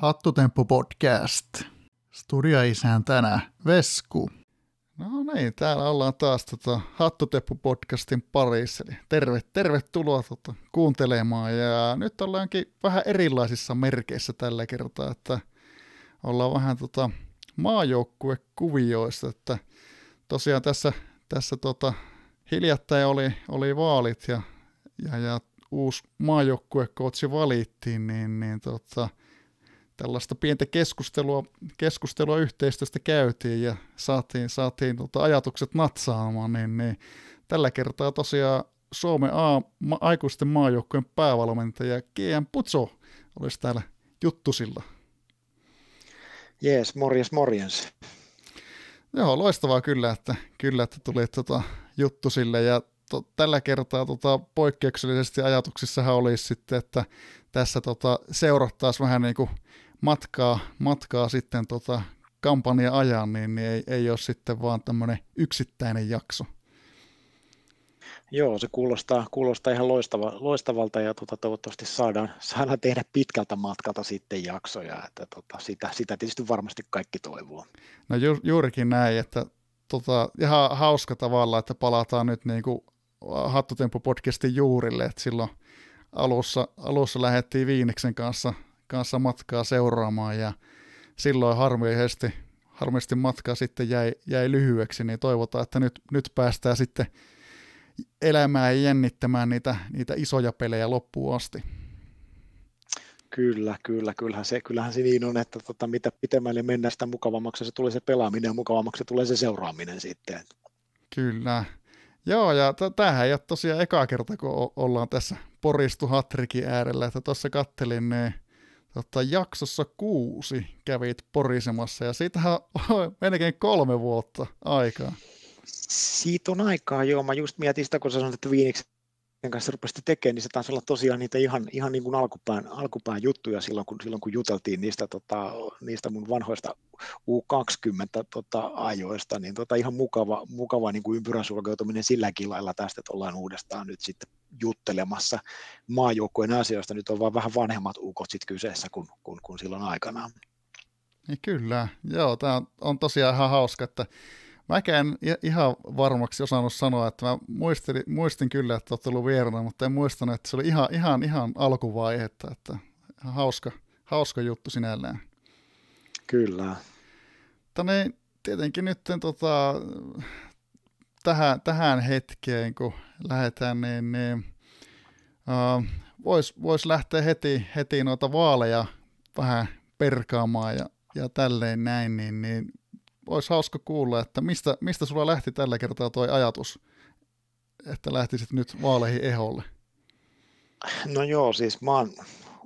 Hattutemppu podcast. Studioisäntänä Vesku. No niin, täällä ollaan taas tota Hattutemppu podcastin parissa. Eli terve, tervetuloa tota, kuuntelemaan. Ja nyt ollaankin vähän erilaisissa merkeissä tällä kertaa, että ollaan vähän tota maajoukkuekuvioissa, että tosiaan tässä, tässä tota, hiljattain oli, oli vaalit ja, ja, ja uusi maajoukkuekootsi valittiin, niin, niin tota, tällaista pientä keskustelua, keskustelua yhteistyöstä käytiin ja saatiin, saatiin tota ajatukset natsaamaan, niin, niin tällä kertaa tosiaan Suomen A, ma, aikuisten maajoukkueen päävalmentaja GM Putso olisi täällä juttusilla. Jees, morjens, morjens. Joo, loistavaa kyllä, että, kyllä, että tuli tota juttu sille ja to, tällä kertaa tota, poikkeuksellisesti ajatuksissahan olisi sitten, että tässä tota, seurattaisiin vähän niin kuin matkaa, matkaa sitten tota, kampanja ajan, niin, niin ei, ei ole sitten vaan tämmöinen yksittäinen jakso. Joo, se kuulostaa, kuulostaa ihan loistava, loistavalta ja tota, toivottavasti saadaan, saadaan tehdä pitkältä matkalta sitten jaksoja, että tota, sitä, sitä tietysti varmasti kaikki toivoo. No ju, juurikin näin, että tota, ihan hauska tavalla, että palataan nyt niin kuin Hattutemppu-podcastin juurille, että silloin alussa, alussa lähdettiin Viiniksen kanssa, kanssa matkaa seuraamaan ja silloin harmillisesti, harmillisesti matka sitten jäi, jäi lyhyeksi, niin toivotaan, että nyt, nyt päästään sitten elämään ja jännittämään niitä, niitä isoja pelejä loppuun asti. Kyllä, kyllä, kyllähän se, kyllähän se niin on, että tota, mitä pitemmälle mennään, sitä mukavammaksi se tulee se pelaaminen ja mukavammaksi se tulee se seuraaminen sitten. Kyllä. Joo, ja tämähän ei ole tosiaan eka kerta, kun ollaan tässä poristu Hatrikin äärellä, että tuossa kattelin ne tota, jaksossa kuusi kävit porisemassa, ja siitähän on melkein kolme vuotta aikaa. Siitä on aikaa, joo. Mä just mietin sitä, kun sä sanoit, että Viiniksi kanssa rupesitte tekemään, niin se taisi olla tosiaan niitä ihan, ihan niin kuin alkupään, alkupään juttuja silloin, kun, silloin, kun juteltiin niistä, tota, niistä mun vanhoista U20 tota, ajoista, niin tota, ihan mukava, mukava niin kuin ympyrän sulkeutuminen silläkin lailla tästä, että ollaan uudestaan nyt sitten juttelemassa maajoukkojen asioista. Nyt on vaan vähän vanhemmat ukot sitten kyseessä kuin, kuin, kuin silloin aikanaan. Niin kyllä, joo, tämä on tosiaan ihan hauska, että Mäkään ihan varmaksi osannut sanoa, että mä muistin, muistin kyllä, että olet ollut vieraana, mutta en muistanut, että se oli ihan, ihan, ihan alkuvaihetta, että ihan hauska, hauska juttu sinällään. Kyllä. Tänne tietenkin nyt tota, tähän, tähän hetkeen, kun lähdetään, niin, niin uh, voisi vois lähteä heti, heti noita vaaleja vähän perkaamaan ja, ja tälleen näin, niin, niin olisi hauska kuulla, että mistä, mistä sulla lähti tällä kertaa tuo ajatus, että lähtisit nyt vaaleihin eholle? No joo, siis mä oon,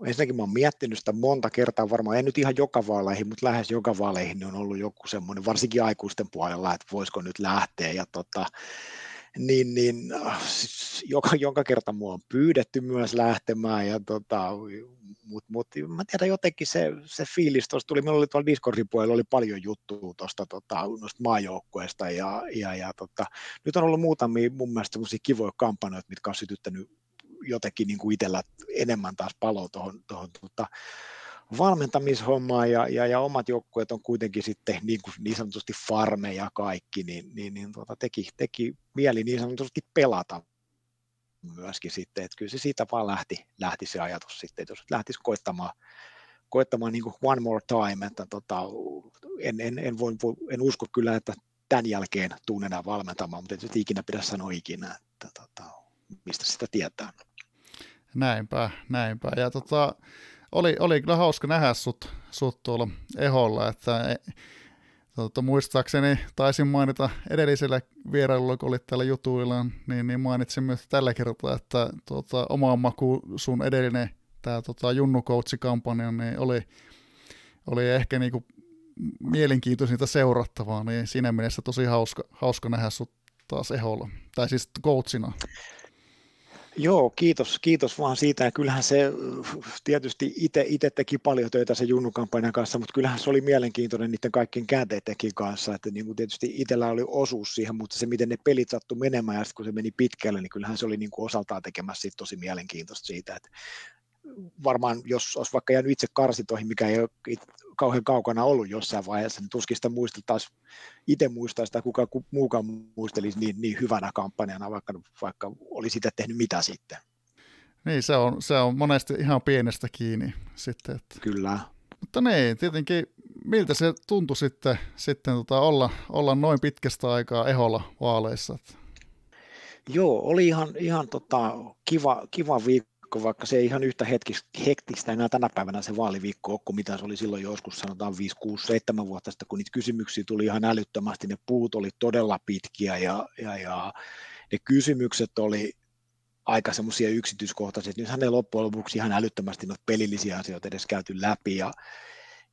ensinnäkin mä oon miettinyt sitä monta kertaa, varmaan ei nyt ihan joka vaaleihin, mutta lähes joka vaaleihin niin on ollut joku semmoinen, varsinkin aikuisten puolella, että voisiko nyt lähteä, ja tota, niin, niin siis joka, joka kerta mua on pyydetty myös lähtemään, ja tota, mutta mut, mä tiedän jotenkin se, se fiilis tuossa tuli, meillä oli tuolla Discordin puolella oli paljon juttua tuosta tota, maajoukkueesta ja, ja, ja tota, nyt on ollut muutamia mun mielestä semmoisia kivoja kampanjoita, mitkä on sytyttänyt jotenkin niin kuin itsellä enemmän taas paloa tuohon, tuohon tota, valmentamishommaan ja, ja, ja, omat joukkueet on kuitenkin sitten niin, kuin niin sanotusti farmeja kaikki, niin, niin, niin tota, teki, teki mieli niin sanotusti pelata myöskin sitten, että kyllä se siitä vaan lähti, lähti se ajatus sitten, että jos lähtisi koittamaan, koittamaan niin kuin one more time, että tota, en, en, en, voi, en usko kyllä, että tämän jälkeen tuun enää valmentamaan, mutta ei ikinä pidä sanoa ikinä, että tota, mistä sitä tietää. Näinpä, näinpä. Ja tota, oli, oli kyllä hauska nähdä sut, sut tuolla eholla, että Tota, muistaakseni taisin mainita edellisellä vierailulla, kun olit täällä jutuilla, niin, niin mainitsin myös tällä kertaa, että tota, oma maku sun edellinen tämä tota, Junnu kampanja niin oli, oli ehkä niinku mielenkiintoisinta seurattavaa, niin siinä mielessä tosi hauska, hauska nähdä sut taas eholla, tai siis coachina. Joo, kiitos, kiitos vaan siitä. Ja kyllähän se tietysti itse teki paljon töitä se Junnu-kampanjan kanssa, mutta kyllähän se oli mielenkiintoinen niiden kaikkien käänteidenkin kanssa. Että niin kuin tietysti itsellä oli osuus siihen, mutta se miten ne pelit sattui menemään ja sitten kun se meni pitkälle, niin kyllähän se oli niin kuin osaltaan tekemässä siitä tosi mielenkiintoista siitä, että varmaan, jos olisi vaikka jäänyt itse karsitoihin, mikä ei ole kauhean kaukana ollut jossain vaiheessa, niin tuskin sitä muisteltaisiin, itse muistaa sitä, kuka muukaan muistelisi niin, niin hyvänä kampanjana, vaikka, vaikka oli sitä tehnyt mitä sitten. Niin, se on, se on monesti ihan pienestä kiinni sitten. Että. Kyllä. Mutta niin, tietenkin miltä se tuntui sitten, sitten tota olla, olla noin pitkästä aikaa eholla vaaleissa? Joo, oli ihan, ihan tota, kiva, kiva viikko, vaikka se ei ihan yhtä hetkistä, hektistä enää tänä päivänä se vaaliviikko ole, kuin mitä se oli silloin joskus, sanotaan 5, 6, 7 vuotta sitten, kun niitä kysymyksiä tuli ihan älyttömästi, ne puut oli todella pitkiä ja, ja, ja ne kysymykset oli aika semmoisia yksityiskohtaisia, nythän ne loppujen lopuksi ihan älyttömästi noita pelillisiä asioita edes käyty läpi ja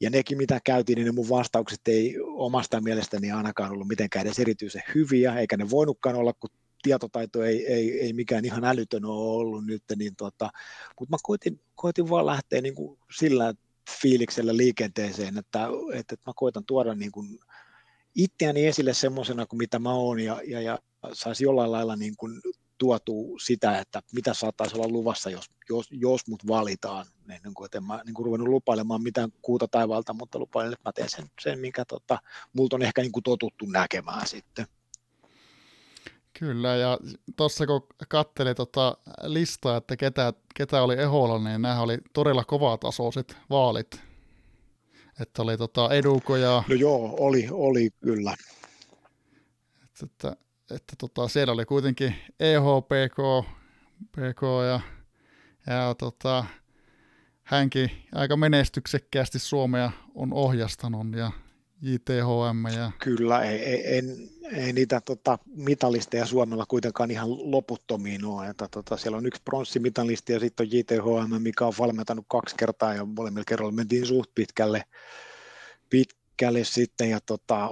ja nekin, mitä käytiin, niin ne mun vastaukset ei omasta mielestäni ainakaan ollut mitenkään edes erityisen hyviä, eikä ne voinutkaan olla, kun tietotaito ei, ei, ei mikään ihan älytön ole ollut nyt, niin tota, mutta mä koitin, koitin vaan lähteä niin kuin sillä fiiliksellä liikenteeseen, että, että, että mä koitan tuoda niin kuin itseäni esille semmoisena kuin mitä mä oon ja, ja, ja saisi jollain lailla niin kuin tuotu sitä, että mitä saattaisi olla luvassa, jos, jos, jos mut valitaan. Niin kuin, en mä niin kuin ruvennut lupailemaan mitään kuuta taivalta, mutta lupailen, että mä teen sen, sen mikä tota, multa on ehkä niin kuin totuttu näkemään sitten. Kyllä, ja tuossa kun katselin tota listaa, että ketä, ketä oli eholla, niin nämä oli todella kovatasoiset vaalit. Että oli tota Eduko ja... No joo, oli, oli kyllä. Että, että että tota, siellä oli kuitenkin EHPK PK ja, ja tota, hänkin aika menestyksekkäästi Suomea on ohjastanut ja JTHM. Ja... Kyllä, ei, ei, en, ei niitä tota, mitalisteja Suomella kuitenkaan ihan loputtomiin ole. Että, tota, siellä on yksi pronssimitalisti ja sitten on JTHM, mikä on valmentanut kaksi kertaa ja molemmilla kerralla mentiin suht pitkälle, pit, pitkälle sitten ja tota,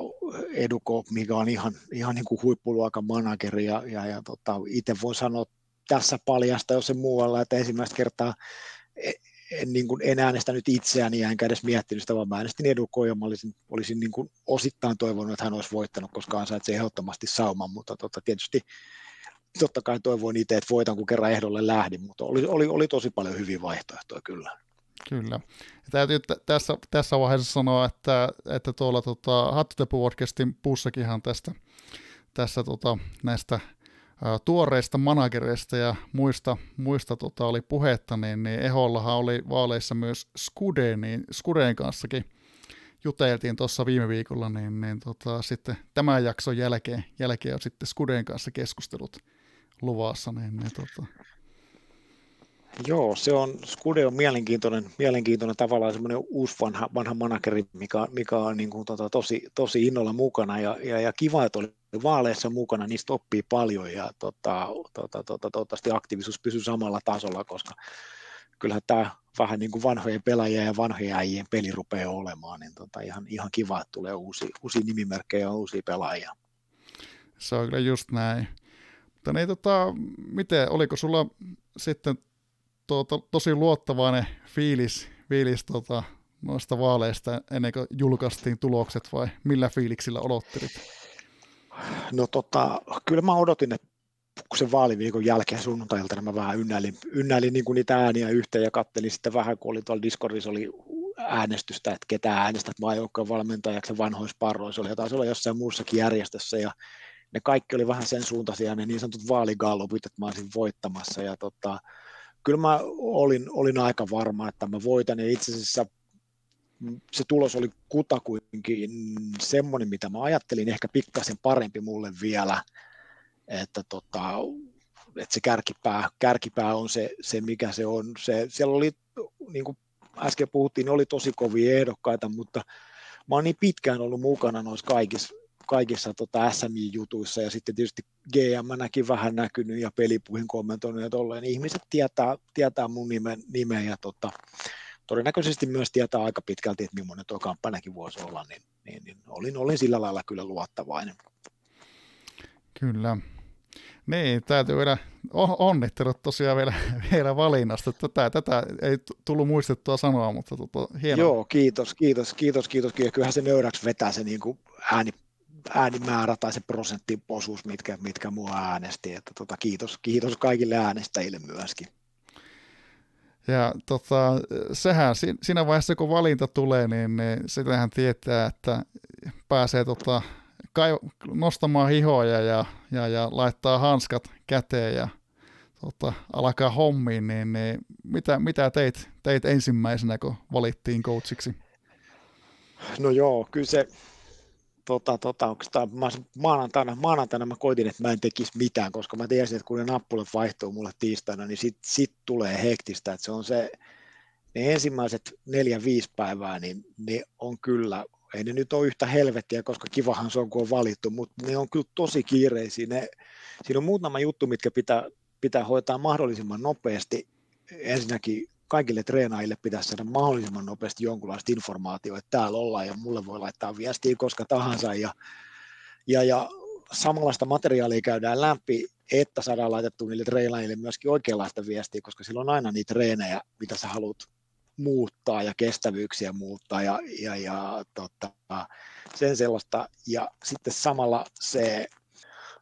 Eduko, mikä on ihan, ihan niin kuin huippuluokan manageri ja, ja, ja tota, itse voin sanoa tässä paljasta, jos se muualla, että ensimmäistä kertaa en, niin kuin, en äänestänyt itseäni enkä edes miettinyt sitä, vaan mä äänestin Edukoa ja mä olisin, olisin niin kuin osittain toivonut, että hän olisi voittanut, koska ansaitsee ehdottomasti sauman, mutta tota, tietysti totta kai toivoin itse, että voitan, kun kerran ehdolle lähdin, mutta oli, oli, oli tosi paljon hyviä vaihtoehtoja kyllä. Kyllä. Ja täytyy t- tässä, tässä vaiheessa sanoa, että, että tuolla tota, Hattutepu podcastin pussakinhan tästä tässä tota, näistä tuoreista managereista ja muista, muista tota, oli puhetta, niin, niin Ehollahan oli vaaleissa myös Skude, niin Skudeen kanssakin juteltiin tuossa viime viikolla, niin, niin tota, sitten tämän jakson jälkeen, jälkeen on sitten Skudeen kanssa keskustelut luvassa, niin, niin tota, Joo, se on, Skude on mielenkiintoinen, mielenkiintoinen tavallaan semmoinen uusi vanha, vanha manageri, mikä, mikä on niin kuin, tota, tosi, tosi innolla mukana ja, ja, ja kiva, että oli vaaleissa mukana, niistä oppii paljon ja tota, tota, tota, toivottavasti aktiivisuus pysyy samalla tasolla, koska kyllähän tämä vähän niin kuin vanhojen pelaajien ja vanhojen äijien peli rupeaa olemaan, niin tota, ihan, ihan kiva, että tulee uusia, uusia nimimerkkejä ja uusia pelaajia. Se on kyllä just näin. Mutta niin, tota, miten, oliko sulla sitten to, to, tosi luottavainen fiilis, fiilis tota, noista vaaleista ennen kuin julkaistiin tulokset vai millä fiiliksillä odottelit? No tota, kyllä mä odotin, että kun sen vaaliviikon jälkeen sunnuntailta mä vähän ynnäilin, ynnäilin niin kuin niitä ääniä yhteen ja kattelin sitten vähän, kun oli tuolla Discordissa oli äänestystä, että ketä äänestät maajoukkojen valmentajaksi vanhoissa parroissa oli, jotain olla jossain muussakin järjestössä ja ne kaikki oli vähän sen suuntaisia, ne niin sanotut vaaligallupit, että mä olisin voittamassa. Ja tota, kyllä mä olin, olin aika varma, että mä voitan, ja itse asiassa se tulos oli kutakuinkin semmoinen, mitä mä ajattelin, ehkä pikkasen parempi mulle vielä, että, tota, että se kärkipää, kärkipää on se, se, mikä se on. Se, siellä oli, niin kuin äsken puhuttiin, oli tosi kovia ehdokkaita, mutta mä oon niin pitkään ollut mukana noissa kaikissa kaikissa tota SMI-jutuissa ja sitten tietysti GM vähän näkynyt ja pelipuhin kommentoinut ja tolleen. Ihmiset tietää, tietää mun nimen, nimen ja tota, todennäköisesti myös tietää aika pitkälti, että millainen tuo kampanjakin voisi olla, niin, niin, niin olin, olin sillä lailla kyllä luottavainen. Kyllä. Niin, täytyy vielä onnittelut tosiaan vielä, vielä valinnasta. Tätä, tätä ei tullut muistettua sanoa, mutta tota, hienoa. Joo, kiitos, kiitos, kiitos, kiitos. Kyllähän se nöyräksi vetää se niin kuin ääni, äänimäärä tai se prosenttiosuus, mitkä, mitkä mua äänesti. Että tota, kiitos, kiitos kaikille äänestäjille myöskin. Ja tota, sehän siinä vaiheessa, kun valinta tulee, niin, niin sitähän tietää, että pääsee tota, kai, nostamaan hihoja ja, ja, ja laittaa hanskat käteen ja tota, alkaa hommiin, niin, niin mitä, mitä teit, teit ensimmäisenä, kun valittiin coachiksi? No joo, kyllä se, tota, tota, tämä, mä, maanantaina, maanantaina mä koitin, että mä en tekisi mitään, koska mä tiesin, että kun ne nappulat vaihtuu mulle tiistaina, niin sit, sit tulee hektistä, että se on se, ne ensimmäiset neljä, viisi päivää, niin ne on kyllä, ei ne nyt ole yhtä helvettiä, koska kivahan se on, kun on valittu, mutta ne on kyllä tosi kiireisiä. Ne, siinä on muutama juttu, mitkä pitää, pitää hoitaa mahdollisimman nopeasti. Ensinnäkin kaikille treenaajille pitäisi saada mahdollisimman nopeasti jonkunlaista informaatiota, että täällä ollaan ja mulle voi laittaa viestiä koska tahansa ja, ja, ja samanlaista materiaalia käydään läpi, että saadaan laitettu niille treenaajille myöskin oikeanlaista viestiä, koska silloin on aina niitä treenejä, mitä sä haluat muuttaa ja kestävyyksiä muuttaa ja, ja, ja tota, sen sellaista. Ja sitten samalla se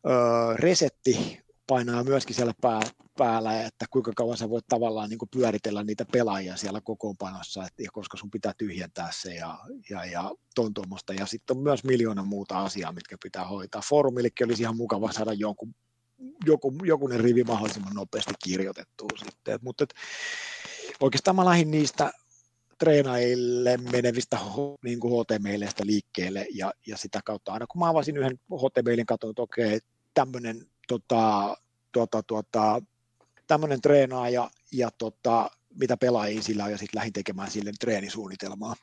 ö, resetti painaa myöskin siellä pää, päällä, että kuinka kauan sä voit tavallaan niin kuin pyöritellä niitä pelaajia siellä kokoonpanossa, ja koska sun pitää tyhjentää se ja, ja, ja ton tuommoista. Ja sitten on myös miljoona muuta asiaa, mitkä pitää hoitaa. Foorumillekin olisi ihan mukava saada jonkun, joku, jokunen rivi mahdollisimman nopeasti kirjoitettua sitten. Mutta et, oikeastaan mä lähdin niistä treenaajille menevistä niin kuin HTMListä liikkeelle ja, ja sitä kautta aina kun mä avasin yhden HTMLin, katsoin, että okei, tämmöinen tota, tota, tota, tämmöinen treenaaja ja tota, mitä pelaajia sillä on ja sitten lähdin tekemään sille treenisuunnitelmaa.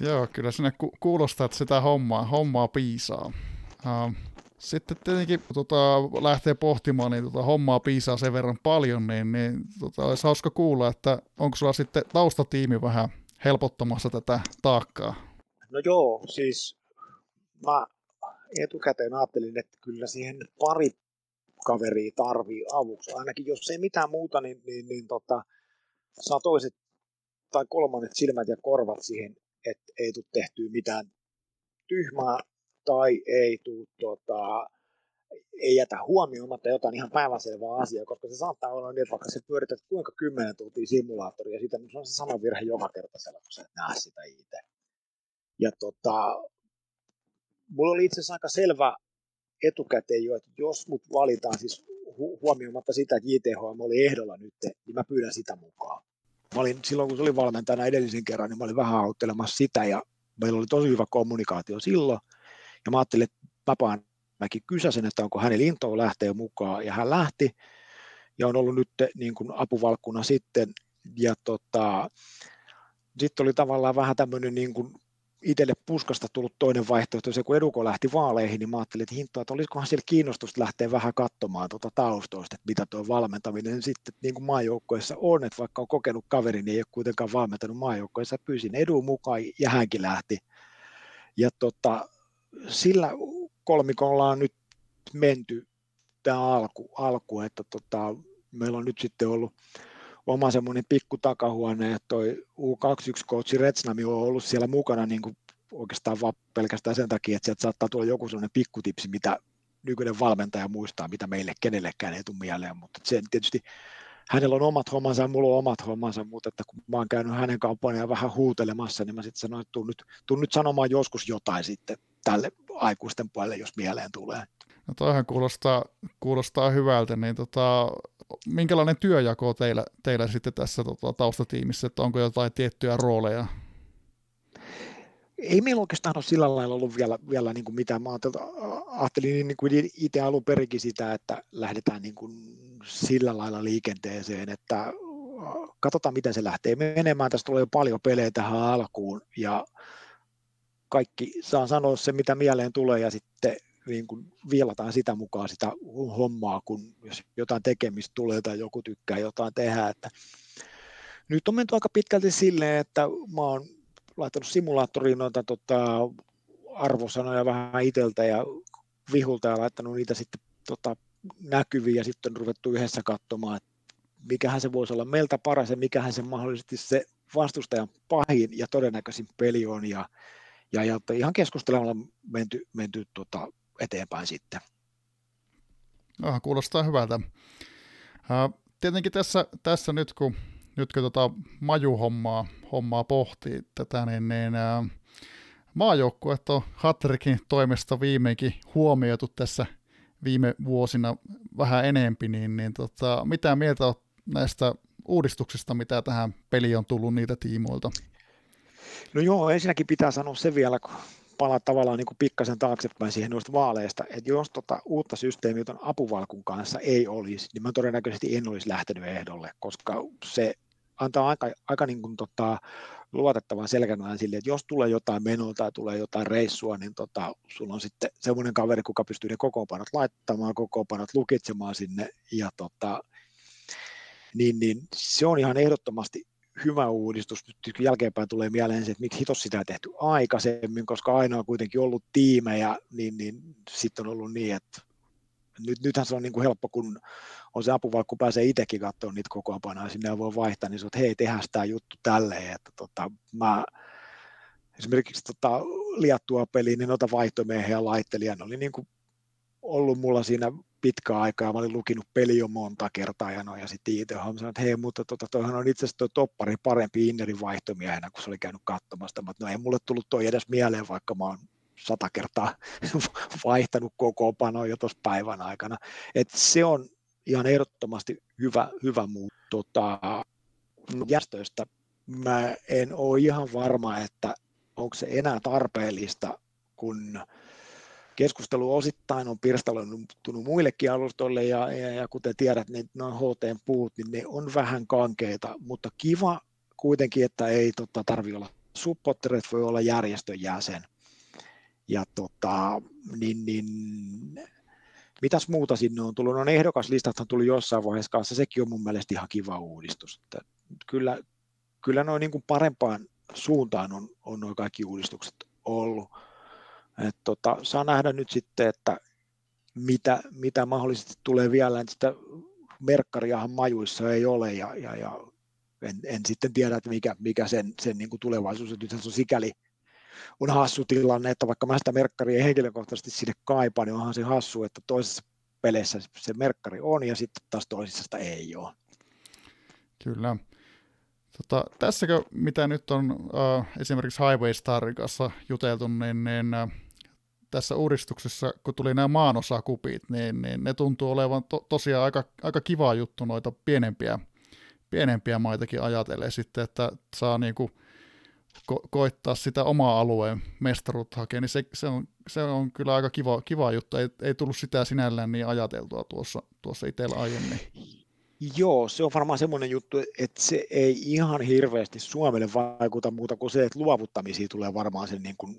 Joo, kyllä sinne ku- kuulostaa, että sitä hommaa, hommaa piisaa. Uh, sitten tietenkin tota, lähtee pohtimaan, niin tota, hommaa piisaa sen verran paljon, niin, niin tota, olisi hauska kuulla, että onko sulla sitten taustatiimi vähän helpottamassa tätä taakkaa? No joo, siis mä etukäteen ajattelin, että kyllä siihen pari kaveria tarvii avuksi. Ainakin jos ei mitään muuta, niin, niin, niin tota, saa toiset tai kolmannet silmät ja korvat siihen, että ei tule tehtyä mitään tyhmää tai ei tule tota, ei jätä huomioimatta jotain ihan päivänselvää asiaa, koska se saattaa olla niin, että vaikka se pyörität kuinka kymmenen tuntia simulaattoria, siitä se on se sama virhe joka kerta siellä, kun sä et näe sitä itse. Ja tota, mulla oli itse asiassa aika selvä etukäteen jo, että jos mut valitaan siis hu- huomioimatta sitä, että JTHM oli ehdolla nyt, niin mä pyydän sitä mukaan. Mä olin, silloin kun se oli valmentajana edellisen kerran, niin mä olin vähän auttelemassa sitä ja meillä oli tosi hyvä kommunikaatio silloin. Ja mä ajattelin, että mä mäkin kysäsin, että onko hänellä intoa lähteä mukaan, ja hän lähti, ja on ollut nyt niin kuin apuvalkkuna sitten, ja tota, sitten oli tavallaan vähän tämmöinen niin kuin itselle puskasta tullut toinen vaihtoehto, se kun Eduko lähti vaaleihin, niin mä ajattelin, että hintoa, että olisikohan siellä kiinnostusta lähteä vähän katsomaan tuota taustoista, että mitä tuo valmentaminen sitten niin kuin maajoukkoissa on, että vaikka on kokenut kaveri, niin ei ole kuitenkaan valmentanut maajoukkoissa, pyysin Edun mukaan ja hänkin lähti. Ja tota, sillä kolmikolla on nyt menty tämä alku, alku että tota, meillä on nyt sitten ollut oma semmoinen pikku takahuone, että toi U21-coachi Retsnami on ollut siellä mukana niin kuin oikeastaan vaan pelkästään sen takia, että sieltä saattaa tulla joku sellainen pikkutipsi, mitä nykyinen valmentaja muistaa, mitä meille kenellekään ei tule mieleen, mutta se tietysti hänellä on omat hommansa ja mulla on omat hommansa, mutta että kun mä oon käynyt hänen kampanjaan vähän huutelemassa, niin mä sitten sanoin, että tuun nyt, tuun nyt sanomaan joskus jotain sitten tälle aikuisten puolelle, jos mieleen tulee. No toihan kuulostaa, kuulostaa hyvältä, niin tota, minkälainen työjako teillä, teillä sitten tässä tota, taustatiimissä, että onko jotain tiettyjä rooleja? Ei meillä oikeastaan ole sillä lailla ollut vielä, vielä niin kuin mitään. Mä ajattelin niin kuin itse alun perinkin sitä, että lähdetään niin kuin sillä lailla liikenteeseen, että katsotaan miten se lähtee menemään. Tässä tulee jo paljon pelejä tähän alkuun ja kaikki saa sanoa se, mitä mieleen tulee ja sitten niin kuin viilataan sitä mukaan sitä hommaa, kun jos jotain tekemistä tulee tai joku tykkää jotain tehdä. Että nyt on menty aika pitkälti silleen, että mä oon laittanut simulaattoriin noita tota, arvosanoja vähän iteltä ja vihulta ja laittanut niitä sitten tota, näkyviin ja sitten on ruvettu yhdessä katsomaan, että mikähän se voisi olla meiltä paras ja mikähän se mahdollisesti se vastustajan pahin ja todennäköisin peli on ja, ja, ja ihan keskustelemalla menty, menty tota, eteenpäin sitten. No, kuulostaa hyvältä. Tietenkin tässä, tässä nyt, kun nyt kun tota majuhommaa hommaa pohtii tätä, niin, niin ää, maajoukkueet on Hatrikin toimesta viimeinkin huomioitu tässä viime vuosina vähän enempi, niin, niin tota, mitä mieltä olet näistä uudistuksista, mitä tähän peliin on tullut niitä tiimoilta? No joo, ensinnäkin pitää sanoa se vielä, kun palaa tavallaan niin kuin pikkasen taaksepäin siihen noista vaaleista, että jos tota uutta systeemiä tuon apuvalkun kanssa ei olisi, niin mä todennäköisesti en olisi lähtenyt ehdolle, koska se antaa aika, aika niin kuin tota, luotettavan selkänään sille, että jos tulee jotain menoa tai tulee jotain reissua, niin tota, sulla on sitten semmoinen kaveri, kuka pystyy ne kokoonpanot laittamaan, kokoonpanot lukitsemaan sinne, ja tota, niin, niin se on ihan ehdottomasti hyvä uudistus. Nyt jälkeenpäin tulee mieleen se, että miksi hitos sitä tehty aikaisemmin, koska aina on kuitenkin ollut tiimejä, niin, niin sitten on ollut niin, että nyt, nythän se on niin kuin helppo, kun on se apuvalkku, pääsee itsekin katsomaan niitä kokoonpanoja, sinne voi vaihtaa, niin se että hei, tehdään tämä juttu tälleen, että tota, mä esimerkiksi tota, liattua peliin, niin noita vaihtomiehen ja laittelijan oli niin kuin ollut mulla siinä pitkää aikaa, mä olin lukinut peli jo monta kertaa ja noin, ja sitten itse sanoin, että hei, mutta tota, toihan on itse asiassa toi toppari parempi Innerin vaihtomiehenä, kun se oli käynyt katsomassa, mutta no ei mulle tullut toi edes mieleen, vaikka mä oon sata kertaa vaihtanut koko panoa jo tuossa päivän aikana. Et se on ihan ehdottomasti hyvä, hyvä muu. Tota, järjestöistä mä en ole ihan varma, että onko se enää tarpeellista, kun keskustelu osittain on pirstaloitunut muillekin alustoille ja, ja, ja kuten tiedät, niin noin HT puut, niin ne on vähän kankeita, mutta kiva kuitenkin, että ei tota, tarvi olla supporter, voi olla järjestön jäsen. Ja tota, niin, niin, mitäs muuta sinne on tullut? No ehdokaslistathan tuli jossain vaiheessa kanssa, sekin on mun mielestä ihan kiva uudistus. Että kyllä, kyllä noin niin parempaan suuntaan on, on noin kaikki uudistukset ollut. Et tota, saa nähdä nyt sitten, että mitä, mitä mahdollisesti tulee vielä, että sitä merkkariahan majuissa ei ole ja, ja, ja en, en, sitten tiedä, että mikä, mikä sen, sen niin tulevaisuus, että nythän se on sikäli on hassu tilanne, että vaikka mä sitä merkkaria henkilökohtaisesti sinne kaipaan, niin onhan se hassu, että toisessa peleissä se merkkari on ja sitten taas toisessa sitä ei ole. Kyllä. Tota, tässäkö, mitä nyt on äh, esimerkiksi Highway Starin kanssa juteltu, niin, niin äh, tässä uudistuksessa, kun tuli nämä maanosakupit, niin, niin ne tuntuu olevan to, tosiaan aika, aika kiva juttu noita pienempiä, pienempiä maitakin ajatellen sitten, että saa niinku ko- koittaa sitä omaa alueen mestaruutta hakea, niin se, se, on, se on kyllä aika kiva, kiva juttu. Ei, ei tullut sitä sinällään niin ajateltua tuossa, tuossa itsellä aiemmin. Joo, se on varmaan semmoinen juttu, että se ei ihan hirveästi Suomelle vaikuta muuta kuin se, että luovuttamisia tulee varmaan sen niin kuin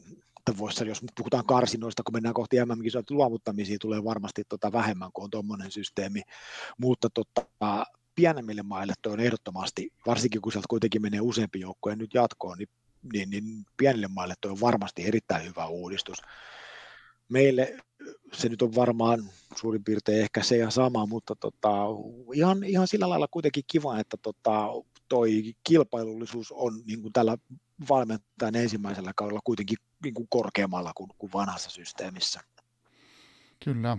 voisi, jos puhutaan karsinoista, kun mennään kohti MM-kisoja, luovuttamisia tulee varmasti tota vähemmän kuin on tuommoinen systeemi, mutta tota, pienemmille maille tuo on ehdottomasti, varsinkin kun sieltä kuitenkin menee useampi joukko ja nyt jatkoon, niin, niin, niin pienille maille tuo on varmasti erittäin hyvä uudistus. Meille se nyt on varmaan suurin piirtein ehkä se ja sama, mutta tota, ihan, ihan sillä lailla kuitenkin kiva, että tota, toi kilpailullisuus on niin kuin tällä valmentajan ensimmäisellä kaudella kuitenkin niin kuin korkeammalla kuin, kuin vanhassa systeemissä. Kyllä.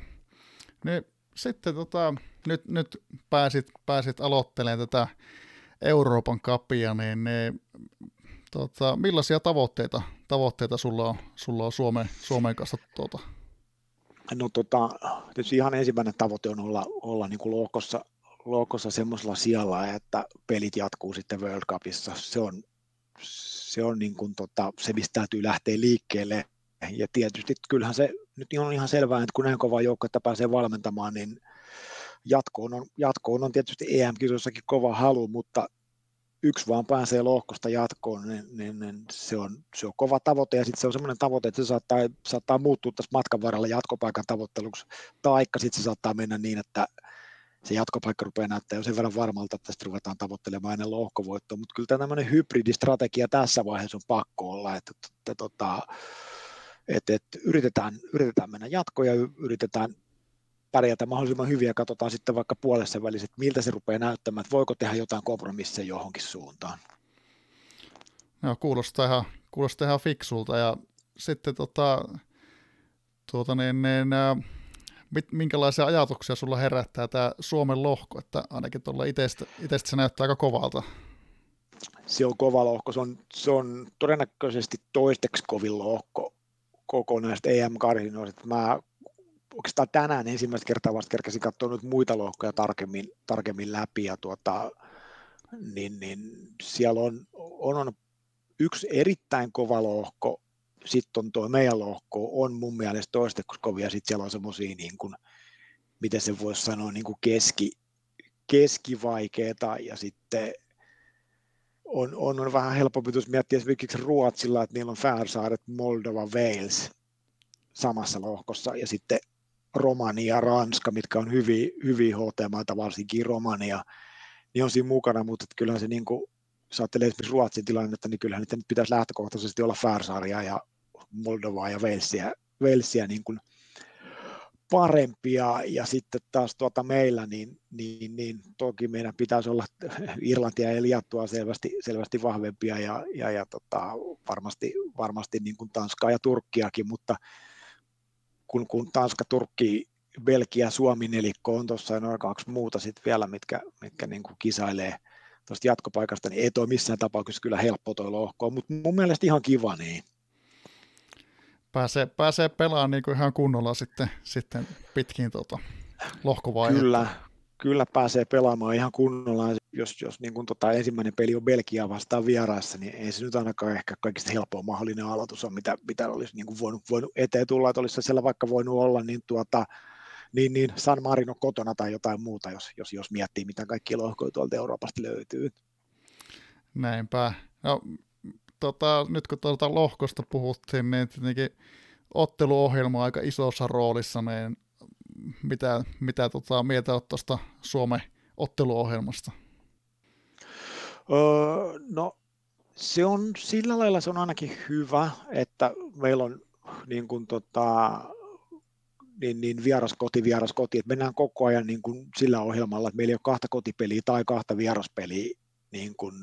Ne, sitten tota, nyt, nyt pääsit, pääsit aloittelemaan tätä Euroopan kapia, niin ne, tota, millaisia tavoitteita, tavoitteita sulla on, sulla on Suomen, Suomen kanssa tuota, No tota, tietysti ihan ensimmäinen tavoite on olla, olla niin kuin loukossa, loukossa semmoisella sijalla, että pelit jatkuu sitten World Cupissa. Se on, se on niin kuin tota, se, mistä täytyy lähteä liikkeelle. Ja tietysti kyllähän se nyt on ihan selvää, että kun näin kova joukko, että pääsee valmentamaan, niin jatkoon on, jatkoon on tietysti EM-kisoissakin kova halu, mutta yksi vaan pääsee lohkosta jatkoon, niin, niin, niin se, on, se on kova tavoite ja sitten se on semmoinen tavoite, että se saattaa, saattaa muuttua tässä matkan varrella jatkopaikan tavoitteluksi, taikka sitten se saattaa mennä niin, että se jatkopaikka rupeaa näyttää jo sen verran varmalta, että tästä ruvetaan tavoittelemaan ennen lohkovoittoa, mutta kyllä tämmöinen hybridistrategia tässä vaiheessa on pakko olla, että, että, että, tota, että, että yritetään, yritetään mennä jatkoon ja yritetään pärjätä mahdollisimman hyvin ja katsotaan sitten vaikka puolessa välissä, että miltä se rupeaa näyttämään, että voiko tehdä jotain kompromisseja johonkin suuntaan. Joo, kuulostaa ihan, kuulostaa ihan fiksulta ja sitten tota, tuota niin, niin, mit, minkälaisia ajatuksia sulla herättää tämä Suomen lohko, että ainakin tuolla itsestä, itsestä se näyttää aika kovalta. se on kova lohko. Se on, se on todennäköisesti toisteksi kovin lohko koko näistä EM-karinoista. Mä oikeastaan tänään ensimmäistä kertaa vasta kerkäsin katsoa nyt muita lohkoja tarkemmin, tarkemmin läpi ja tuota, niin, niin siellä on, on, on yksi erittäin kova lohko, sitten on tuo meidän lohko, on mun mielestä toisteksi kovia, sitten siellä on semmoisia niin kuin, miten se voisi sanoa, niin kuin keski, keskivaikeita ja sitten on, on, on vähän helpompi miettiä esimerkiksi Ruotsilla, että niillä on Färsaaret, Moldova, Wales samassa lohkossa ja sitten Romania Ranska, mitkä on hyvin, hyvin HT-maita, varsinkin Romania, niin on siinä mukana, mutta kyllähän se niin kuin, jos ajattelee esimerkiksi Ruotsin tilannetta, niin kyllähän nyt pitäisi lähtökohtaisesti olla Färsaaria ja Moldovaa ja Walesia, Walesia niin kuin parempia. Ja sitten taas tuota meillä, niin, niin, niin toki meidän pitäisi olla Irlantia ja Liattua selvästi, selvästi vahvempia ja, ja, ja tota, varmasti, varmasti niin kuin Tanskaa ja Turkkiakin, mutta kun, kun Tanska, Turkki, Belgia, Suomi nelikko on tuossa ja noin kaksi muuta sitten vielä, mitkä, mitkä niin kuin kisailee tuosta jatkopaikasta, niin ei toi missään tapauksessa kyllä helppo toi lohko, mutta mun mielestä ihan kiva niin pääsee, pääsee pelaamaan niin kuin ihan kunnolla sitten, sitten pitkin tota, lohkovaihetta. Kyllä, kyllä pääsee pelaamaan ihan kunnolla. Jos, jos niin kuin tota ensimmäinen peli on Belgia vastaan vieraassa, niin ei se nyt ainakaan ehkä kaikista helpoa mahdollinen aloitus on, mitä, mitä olisi niin kuin voinut, voinut eteen tulla, että olisi siellä vaikka voinut olla, niin, tuota, niin, niin San Marino kotona tai jotain muuta, jos, jos, jos miettii, mitä kaikki lohkoja tuolta Euroopasta löytyy. Näinpä. No, tota, nyt kun tuolta lohkosta puhuttiin, niin tietenkin otteluohjelma on aika isossa roolissa, niin mitä, mitä tota, mieltä olet tuosta Suomen otteluohjelmasta? Öö, no se on sillä lailla se on ainakin hyvä, että meillä on niin kuin, tota, niin, niin vieras koti, vieras koti, että mennään koko ajan niin kuin sillä ohjelmalla, että meillä ei ole kahta kotipeliä tai kahta vieraspeliä niin kuin,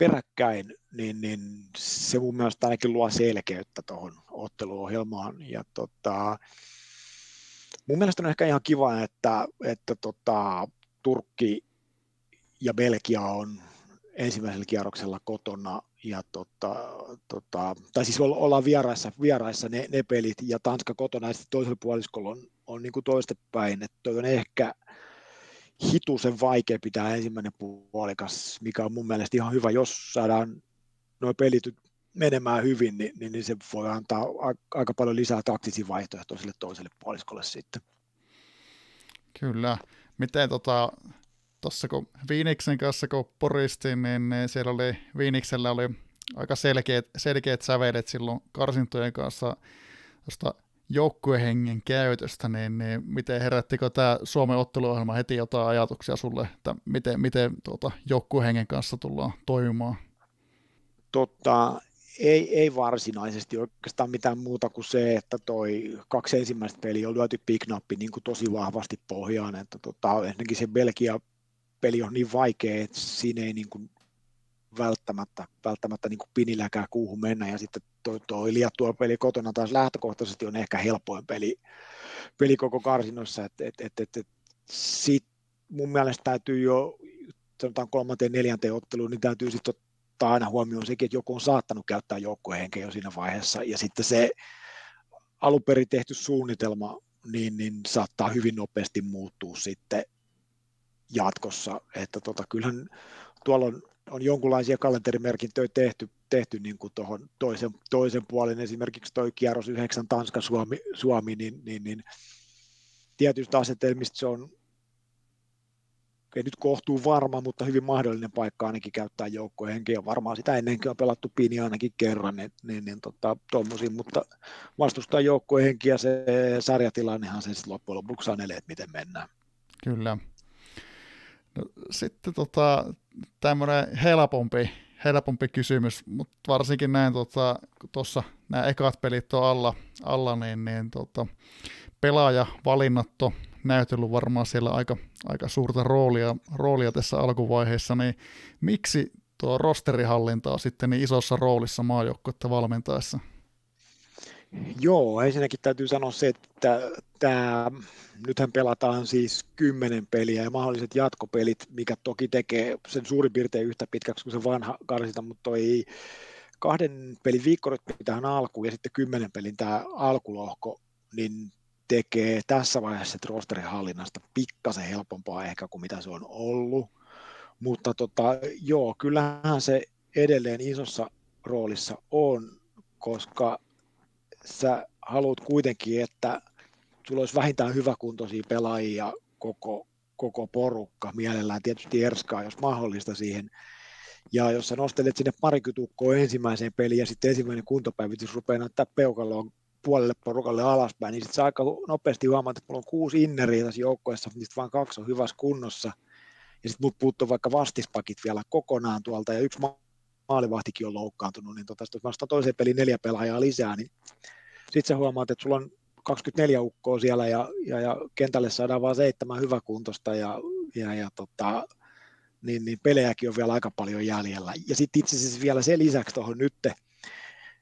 peräkkäin, niin, niin se mun mielestä ainakin luo selkeyttä tuohon otteluohjelmaan. Ja tota, mun mielestä on ehkä ihan kiva, että, että tota, Turkki ja Belgia on ensimmäisellä kierroksella kotona ja tota, tota, tai siis ollaan vieraissa, vieraissa ne, ne, pelit ja Tanska kotona ja sitten toisella puoliskolla on, on niin toistepäin, että toi on ehkä hitusen vaikea pitää ensimmäinen puolikas, mikä on mun mielestä ihan hyvä, jos saadaan nuo pelit menemään hyvin, niin, niin, niin se voi antaa aika paljon lisää taktisia vaihtoehtoja sille toiselle puoliskolle sitten. Kyllä. Miten tota, tuossa kun Viiniksen kanssa kun poristin, niin, niin siellä oli, Viiniksellä oli aika selkeät, selkeät sävelet silloin karsintojen kanssa tuosta joukkuehengen käytöstä, niin, niin miten herättikö tämä Suomen otteluohjelma heti jotain ajatuksia sulle, että miten, miten tuota, joukkuehengen kanssa tullaan toimimaan? Totta, ei, ei varsinaisesti oikeastaan mitään muuta kuin se, että toi kaksi ensimmäistä peliä on lyöty picknappi niin tosi vahvasti pohjaan, että tota, ennenkin se Belgia peli on niin vaikea, että siinä ei niin kuin välttämättä, välttämättä niin kuin piniläkää kuuhun mennä, ja sitten tuo, tuo tuo peli kotona taas lähtökohtaisesti on ehkä helpoin peli, peli koko karsinossa, että et, et, et, et, sit mun mielestä täytyy jo sanotaan kolmanteen neljänteen otteluun, niin täytyy sitten ottaa aina huomioon sekin, että joku on saattanut käyttää joukkuehenkeä jo siinä vaiheessa, ja sitten se alun perin tehty suunnitelma, niin, niin saattaa hyvin nopeasti muuttua sitten jatkossa, että tota, kyllähän tuolla on on jonkunlaisia kalenterimerkintöjä tehty, tehty niin kuin tuohon toisen, toisen puolen, esimerkiksi tuo kierros 9 Tanska Suomi, Suomi niin, niin, niin tietystä asetelmista se on ei nyt kohtuu varma, mutta hyvin mahdollinen paikka ainakin käyttää joukkojen henkeä. Varmaan sitä ennenkin on pelattu Pini ainakin kerran, niin, niin, niin tota, tommosia, mutta vastustaa joukkojen henkiä se sarjatilannehan se sitten loppujen lopuksi sanelee, että miten mennään. Kyllä. No, sitten tota, tämmöinen helpompi, helpompi kysymys, mutta varsinkin näin tuossa tota, nämä ekat pelit on alla, alla niin, niin tota, pelaajavalinnat on näytellyt varmaan siellä aika, aika suurta roolia, roolia tässä alkuvaiheessa, niin miksi tuo rosterihallinta on sitten niin isossa roolissa maajoukkuetta valmentaessa? Joo, ensinnäkin täytyy sanoa se, että tämä, nythän pelataan siis kymmenen peliä ja mahdolliset jatkopelit, mikä toki tekee sen suurin piirtein yhtä pitkäksi kuin se vanha karsita, mutta toi kahden pelin viikkorytmi tähän alkuun ja sitten kymmenen pelin tämä alkulohko, niin tekee tässä vaiheessa rosterin hallinnasta pikkasen helpompaa ehkä kuin mitä se on ollut. Mutta tota, joo, kyllähän se edelleen isossa roolissa on, koska sä haluat kuitenkin, että sulla olisi vähintään hyväkuntoisia pelaajia koko, koko porukka, mielellään tietysti Erskaa, jos mahdollista siihen. Ja jos sä nostelet sinne parikytukkoon ensimmäiseen peliin ja sitten ensimmäinen kuntopäivitys rupeaa näyttää peukaloon puolelle porukalle alaspäin, niin sitten sä aika nopeasti huomaat, että mulla on kuusi inneriä tässä joukkoessa, niistä vain kaksi on hyvässä kunnossa. Ja sitten mut puuttuu vaikka vastispakit vielä kokonaan tuolta, ja yksi maalivahtikin on loukkaantunut, niin tota, jos vasta toiseen peliin neljä pelaajaa lisää, niin sitten sä huomaat, että sulla on 24 ukkoa siellä ja, ja, ja kentälle saadaan vain seitsemän hyväkuntoista ja, ja, ja tota, niin, niin pelejäkin on vielä aika paljon jäljellä. Ja sitten itse asiassa vielä sen lisäksi tuohon nyt,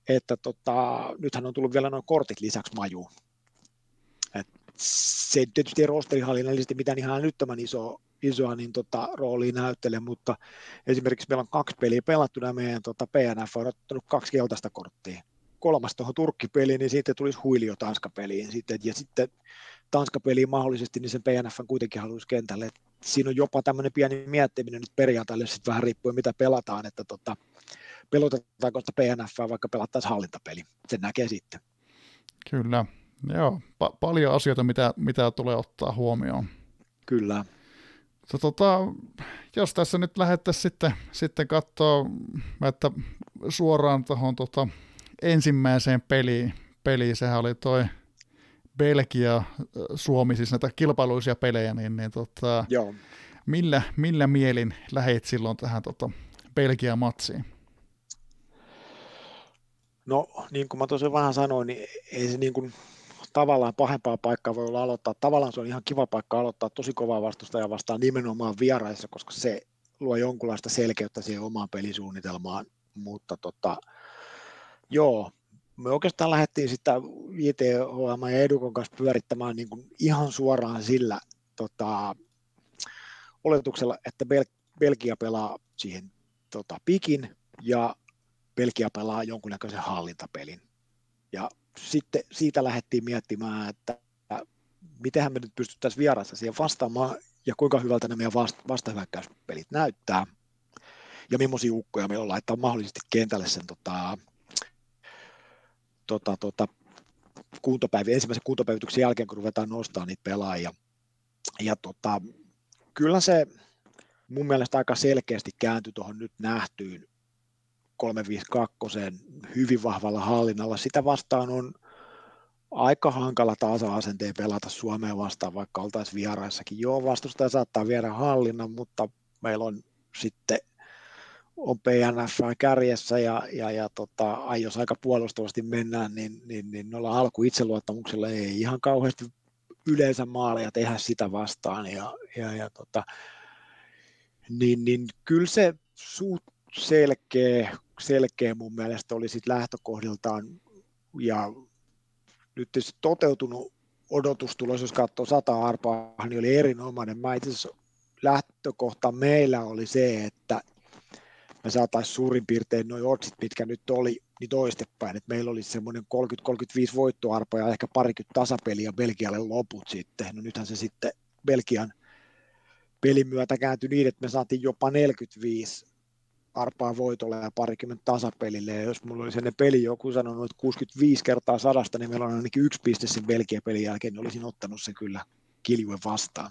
että tota, nythän on tullut vielä noin kortit lisäksi majuun. Et se ei tietysti rosterihallinnallisesti mitään ihan älyttömän isoa, isoa niin tota, roolia näyttele, mutta esimerkiksi meillä on kaksi peliä pelattuna, meidän tota, PNF on ottanut kaksi keltaista korttia. Kolmas tuohon Turkki-peliin, niin sitten tulisi huilio Tanska-peliin. Sitten, ja sitten Tanska-peliin mahdollisesti, niin sen PNF kuitenkin haluaisi kentälle. Et siinä on jopa tämmöinen pieni miettiminen nyt periaatteelle, sitten vähän riippuen mitä pelataan, että tota, pelotetaanko sitä PNF vaikka pelattaisiin hallintapeli. Sen näkee sitten. Kyllä, joo, pa- paljon asioita, mitä, mitä tulee ottaa huomioon. Kyllä. Tota, jos tässä nyt lähdettäisiin sitten, sitten katsoa, että suoraan tuohon tota, ensimmäiseen peliin, peliin, sehän oli toi Belgia, Suomi, siis näitä kilpailuisia pelejä, niin, niin tota, Joo. Millä, millä mielin läheit silloin tähän tota, Belgia-matsiin? No, niin kuin mä tosiaan vähän sanoin, niin ei se niin kuin tavallaan pahempaa paikkaa voi olla aloittaa. Tavallaan se on ihan kiva paikka aloittaa tosi kovaa vastustajaa vastaan nimenomaan vieraissa, koska se luo jonkunlaista selkeyttä siihen omaan pelisuunnitelmaan. Mutta tota, joo, me oikeastaan lähdettiin sitä JTHM ja Edukon kanssa pyörittämään niin kuin ihan suoraan sillä tota, oletuksella, että Bel- Belgia pelaa siihen tota, pikin ja Belgia pelaa jonkunnäköisen hallintapelin. Ja sitten siitä lähdettiin miettimään, että mitenhän me nyt pystyttäisiin vierassa siihen vastaamaan ja kuinka hyvältä ne meidän vastahyökkäyspelit näyttää ja millaisia ukkoja meillä on laittaa mahdollisesti kentälle sen tota, tota, tota, kuntopäivä, ensimmäisen kuntopäivityksen jälkeen, kun ruvetaan nostaa niitä pelaajia. Ja tota, kyllä se mun mielestä aika selkeästi kääntyi tuohon nyt nähtyyn 352 hyvin vahvalla hallinnalla. Sitä vastaan on aika hankala tasa-asenteen pelata Suomeen vastaan, vaikka oltaisiin vieraissakin. Joo, vastustaja saattaa viedä hallinnan, mutta meillä on sitten on PNF kärjessä ja, ja, ja tota, jos aika puolustavasti mennään, niin, niin, niin noilla alku itseluottamuksella ei ihan kauheasti yleensä maaleja tehdä sitä vastaan. Ja, ja, ja tota, niin, niin kyllä se suut selkeä, selkeä mun mielestä oli sit lähtökohdiltaan ja nyt tietysti toteutunut odotustulos, jos katsoo sata arpaa, niin oli erinomainen. Mä itse lähtökohta meillä oli se, että me saataisiin suurin piirtein noin otsit, mitkä nyt oli, niin toistepäin, että meillä olisi semmoinen 30-35 voittoarpa ja ehkä parikymmentä tasapeliä Belgialle loput sitten. No nythän se sitten Belgian pelin myötä kääntyi niin, että me saatiin jopa 45 arpaa voitolle ja parikymmentä tasapelille. Ja jos mulla olisi ennen peli joku sanonut, että 65 kertaa sadasta, niin meillä on ainakin yksi piste sen Belgian pelin jälkeen, niin olisin ottanut sen kyllä kiljuen vastaan.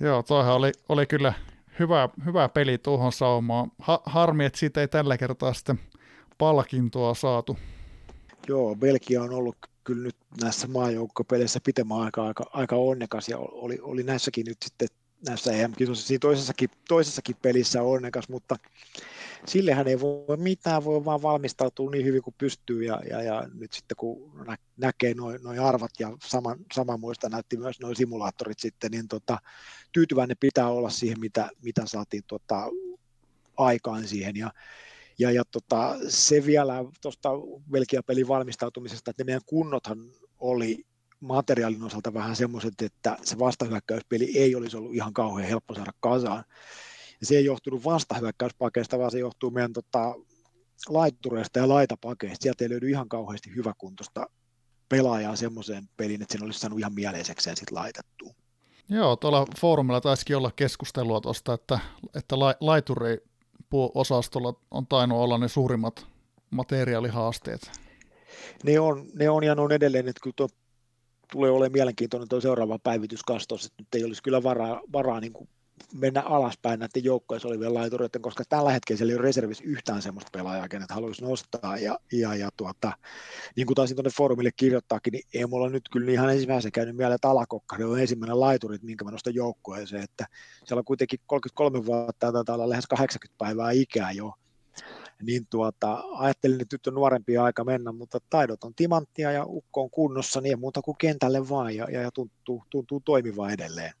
Joo, toihan oli, oli kyllä hyvä, hyvä peli tuohon saumaan. Ha, harmi, että siitä ei tällä kertaa sitten palkintoa saatu. Joo, Belgia on ollut kyllä nyt näissä maajoukkopeleissä pitemmän aikaa aika, aika onnekas ja oli, oli näissäkin nyt sitten näissä EM-kisoissa siinä toisessakin, toisessakin pelissä onnekas, mutta sillehän ei voi mitään, voi vaan valmistautua niin hyvin kuin pystyy ja, ja, ja nyt sitten kun nä, näkee noin noi arvat ja sama, sama muista näytti myös noin simulaattorit sitten, niin tota, tyytyväinen pitää olla siihen, mitä, mitä saatiin tota, aikaan siihen ja, ja, ja tota, se vielä tuosta Belgia-pelin valmistautumisesta, että ne meidän kunnothan oli materiaalin osalta vähän semmoiset, että se vastahyökkäyspeli ei olisi ollut ihan kauhean helppo saada kasaan. Ja se ei johtunut vastahyökkäyspakeista, vaan se johtuu meidän tota, laitureista ja laitapakeista. Sieltä ei löydy ihan kauheasti hyväkuntoista pelaajaa semmoiseen peliin, että sen olisi saanut ihan mieleisekseen sitten laitettua. Joo, tuolla foorumilla taisikin olla keskustelua tuosta, että, että la, laituri osastolla on tainnut olla ne suurimmat materiaalihaasteet. Ne on, ne on ja ne on edelleen, että kyllä tuo tulee olemaan mielenkiintoinen tuo seuraava päivityskastos, että nyt ei olisi kyllä varaa, varaa niin kuin mennä alaspäin näiden joukkoissa olevien laitureiden, koska tällä hetkellä siellä ei ole reservissä yhtään sellaista pelaajaa, kenet haluaisi nostaa. Ja, ja, ja tuota, niin kuin taisin tuonne foorumille kirjoittaakin, niin ei mulla nyt kyllä ihan ensimmäisenä käynyt mieleen, että Alakokkari on ensimmäinen laituri, minkä mä nostan joukkueeseen. Että siellä on kuitenkin 33 vuotta, taitaa olla lähes 80 päivää ikää jo, niin tuota, ajattelin, että nyt on nuorempi aika mennä, mutta taidot on timanttia ja ukko on kunnossa, niin muuta kuin kentälle vaan ja, ja, ja tuntuu, tuntuu toimiva edelleen.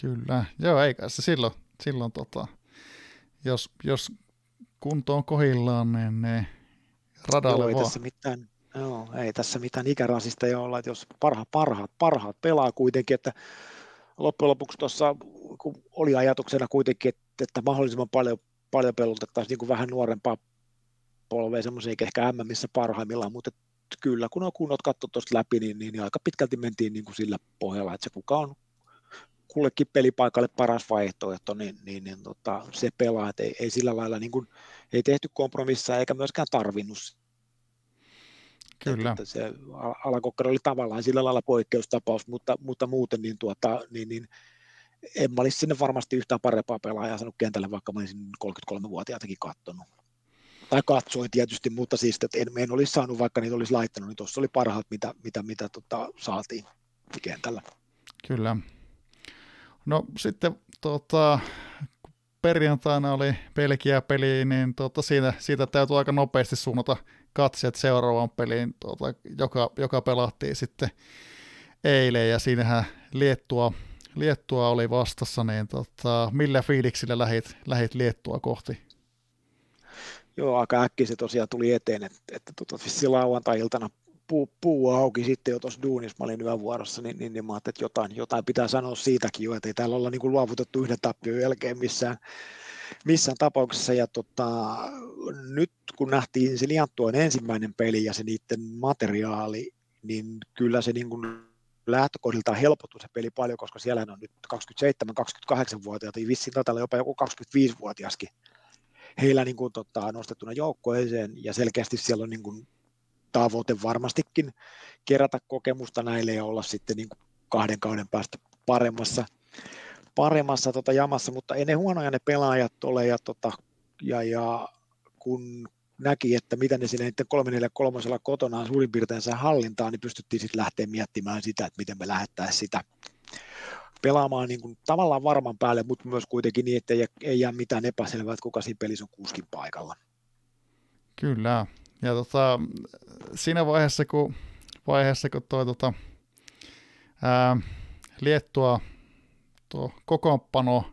Kyllä, joo, eikä se silloin, silloin tota, jos, jos kunto on kohillaan, niin ne radalle joo, ei vaan. Tässä mitään, joo, ei tässä mitään ikärasista ei olla, että jos parhaat, parhaat, parhaat pelaa kuitenkin, että loppujen lopuksi tuossa kun oli ajatuksena kuitenkin, että, että mahdollisimman paljon, paljon pelutettaisiin niin kuin vähän nuorempaa polvea, semmoisia ehkä missä parhaimmillaan, mutta kyllä kun on kunnot katso tuosta läpi, niin, niin, niin, aika pitkälti mentiin niin kuin sillä pohjalla, että se kuka on kullekin pelipaikalle paras vaihtoehto, niin, niin, niin tota, se pelaa, että ei, ei sillä lailla niin kuin, ei tehty kompromissia eikä myöskään tarvinnut Kyllä. Että se Alakokkari oli tavallaan sillä lailla poikkeustapaus, mutta, mutta muuten niin, tuota, niin, niin en mä olisi sinne varmasti yhtään parempaa pelaajaa saanut kentälle, vaikka mä olisin 33-vuotiaatakin katsonut. Tai katsoin tietysti, mutta siis että en, en olisi saanut, vaikka niitä olisi laittanut, niin tuossa oli parhaat, mitä, mitä, mitä tota, saatiin kentällä. Kyllä. No sitten tota, perjantaina oli Belgia-peli, niin tota, siitä, siitä täytyy aika nopeasti suunnata katseet seuraavaan peliin, tota, joka, joka pelattiin sitten eilen, ja siinähän Liettua, Liettua oli vastassa, niin tota, millä fiiliksillä lähit, lähit Liettua kohti? Joo, aika äkkiä se tosiaan tuli eteen, että, että tota, lauantai-iltana puu, puu auki sitten jo tuossa duunissa, mä olin yövuorossa, niin, niin, niin mä ajattelin, että jotain, jotain pitää sanoa siitäkin jo, että ei täällä olla niin kuin luovutettu yhden tappion jälkeen missään, missään tapauksessa. Ja tota, nyt kun nähtiin se Lianttuan ensimmäinen peli ja se niiden materiaali, niin kyllä se niin kuin lähtökohdiltaan helpottui se peli paljon, koska siellä on nyt 27-28-vuotiaat, ja vissiin taitaa jopa joku 25-vuotiaskin heillä niin kuin, tota, nostettuna joukkoeseen, ja selkeästi siellä on niin kuin, tavoite varmastikin kerätä kokemusta näille ja olla sitten niin kuin kahden kauden päästä paremmassa, paremmassa tota jamassa, mutta ei ne huonoja ne pelaajat ole ja, tota, ja, ja kun näki, että mitä ne siinä 343 kotonaan suurin piirtein saa hallintaan, niin pystyttiin sitten lähteä miettimään sitä, että miten me lähettäisiin sitä pelaamaan niin kuin tavallaan varman päälle, mutta myös kuitenkin niin, että ei, ei jää mitään epäselvää, että kuka siinä pelissä on kuskin paikalla. Kyllä, ja tota, siinä vaiheessa, kun, vaiheessa, kun toi, tota, ää, Liettua tuo kokoonpano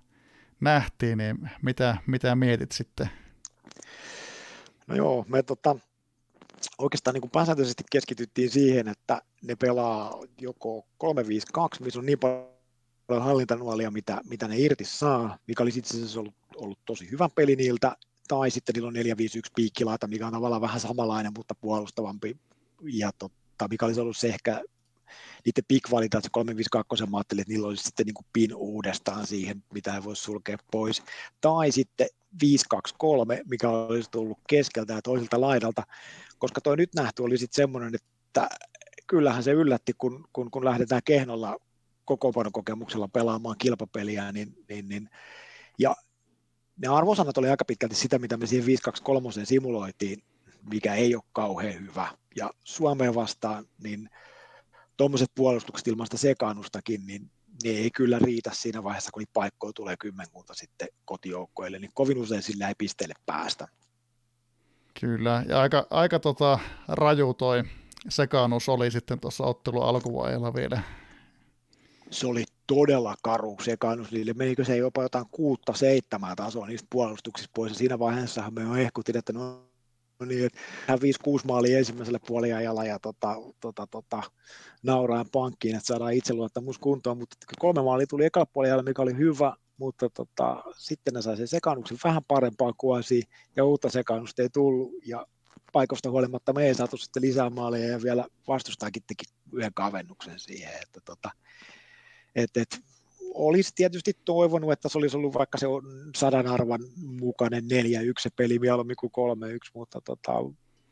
nähtiin, niin mitä, mitä mietit sitten? No joo, me tota, oikeastaan niin kuin pääsääntöisesti keskityttiin siihen, että ne pelaa joko 3-5-2, missä on niin paljon hallintanuolia, mitä, mitä ne irti saa, mikä olisi itse asiassa ollut, ollut tosi hyvä peli niiltä, tai sitten niillä on 451 piikkilaita, mikä on tavallaan vähän samanlainen, mutta puolustavampi, ja totta, mikä olisi ollut se ehkä niiden pick-valinta, että se 352 mä ajattelin, että niillä olisi sitten niin kuin pin uudestaan siihen, mitä ei voi sulkea pois. Tai sitten 523, mikä olisi tullut keskeltä ja toiselta laidalta, koska toi nyt nähty oli sitten semmoinen, että kyllähän se yllätti, kun, kun, kun lähdetään kehnolla koko kokemuksella pelaamaan kilpapeliä, niin, niin, niin ja ne arvosanat oli aika pitkälti sitä, mitä me siihen 523 simuloitiin, mikä ei ole kauhean hyvä. Ja Suomeen vastaan, niin tuommoiset puolustukset ilman sekaannustakin, niin ne ei kyllä riitä siinä vaiheessa, kun niitä paikkoja tulee kymmenkunta sitten kotijoukkoille, niin kovin usein sillä ei pisteelle päästä. Kyllä, ja aika, aika tota, raju toi sekaannus oli sitten tuossa ottelun alkuvaiheella vielä se oli todella karu sekannus niille. Menikö se jopa jotain kuutta seitsemää tasoa niistä puolustuksista pois. Ja siinä vaiheessa me on ehkutin, että no niin, että hän 5-6 maalia ensimmäiselle puoliajalla ja tota, tota, tota, nauraa pankkiin, että saadaan itseluottamus kuntoon, mutta kolme maalia tuli ekalla puoliajalla, mikä oli hyvä, mutta tota, sitten ne sai sen sekannuksen vähän parempaa kuosi ja uutta sekannusta ei tullut. Ja paikosta huolimatta me ei saatu sitten lisää maaleja ja vielä vastustaakin teki yhden kavennuksen siihen, että tota, et, et, olisi tietysti toivonut, että se olisi ollut vaikka se sadan arvan mukainen 4-1 se peli mieluummin kuin 3-1, mutta tota,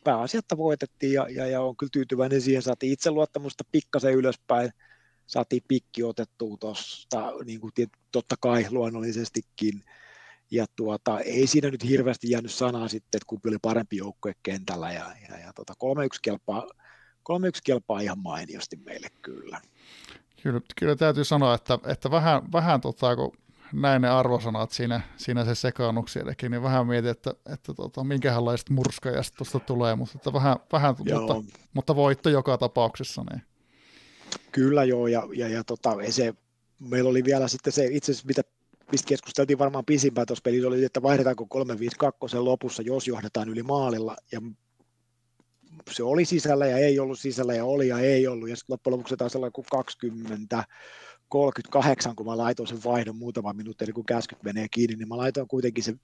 pääasiatta voitettiin ja, ja, ja on kyllä tyytyväinen siihen, saatiin itseluottamusta pikkasen ylöspäin, saatiin pikki otettua tuosta, niin kuin totta kai luonnollisestikin, ja tuota, ei siinä nyt hirveästi jäänyt sanaa sitten, että kumpi oli parempi joukkue kentällä, ja, ja, ja tota, 3-1 kelpaa, 3-1 kelpaa ihan mainiosti meille kyllä. Kyllä, kyllä täytyy sanoa, että, että vähän, vähän tota, kun näin ne arvosanat siinä, siinä se sekaannuksiellekin, niin vähän mietin, että, että tota, minkälaista murskajasta tuosta tulee, mutta, että vähän, vähän mutta, mutta, voitto joka tapauksessa. Niin. Kyllä joo, ja, ja, ja tota, se, meillä oli vielä sitten se itse asiassa, mitä mistä keskusteltiin varmaan pisimpään tuossa pelissä, oli, että vaihdetaanko 3-5-2 lopussa, jos johdetaan yli maalilla, ja se oli sisällä ja ei ollut sisällä ja oli ja ei ollut, ja sitten loppujen lopuksi taisi olla kuin 20, 38, kun mä laitoin sen vaihdon muutama minuutti, eli kun käskyt menee kiinni, niin mä laitoin kuitenkin sen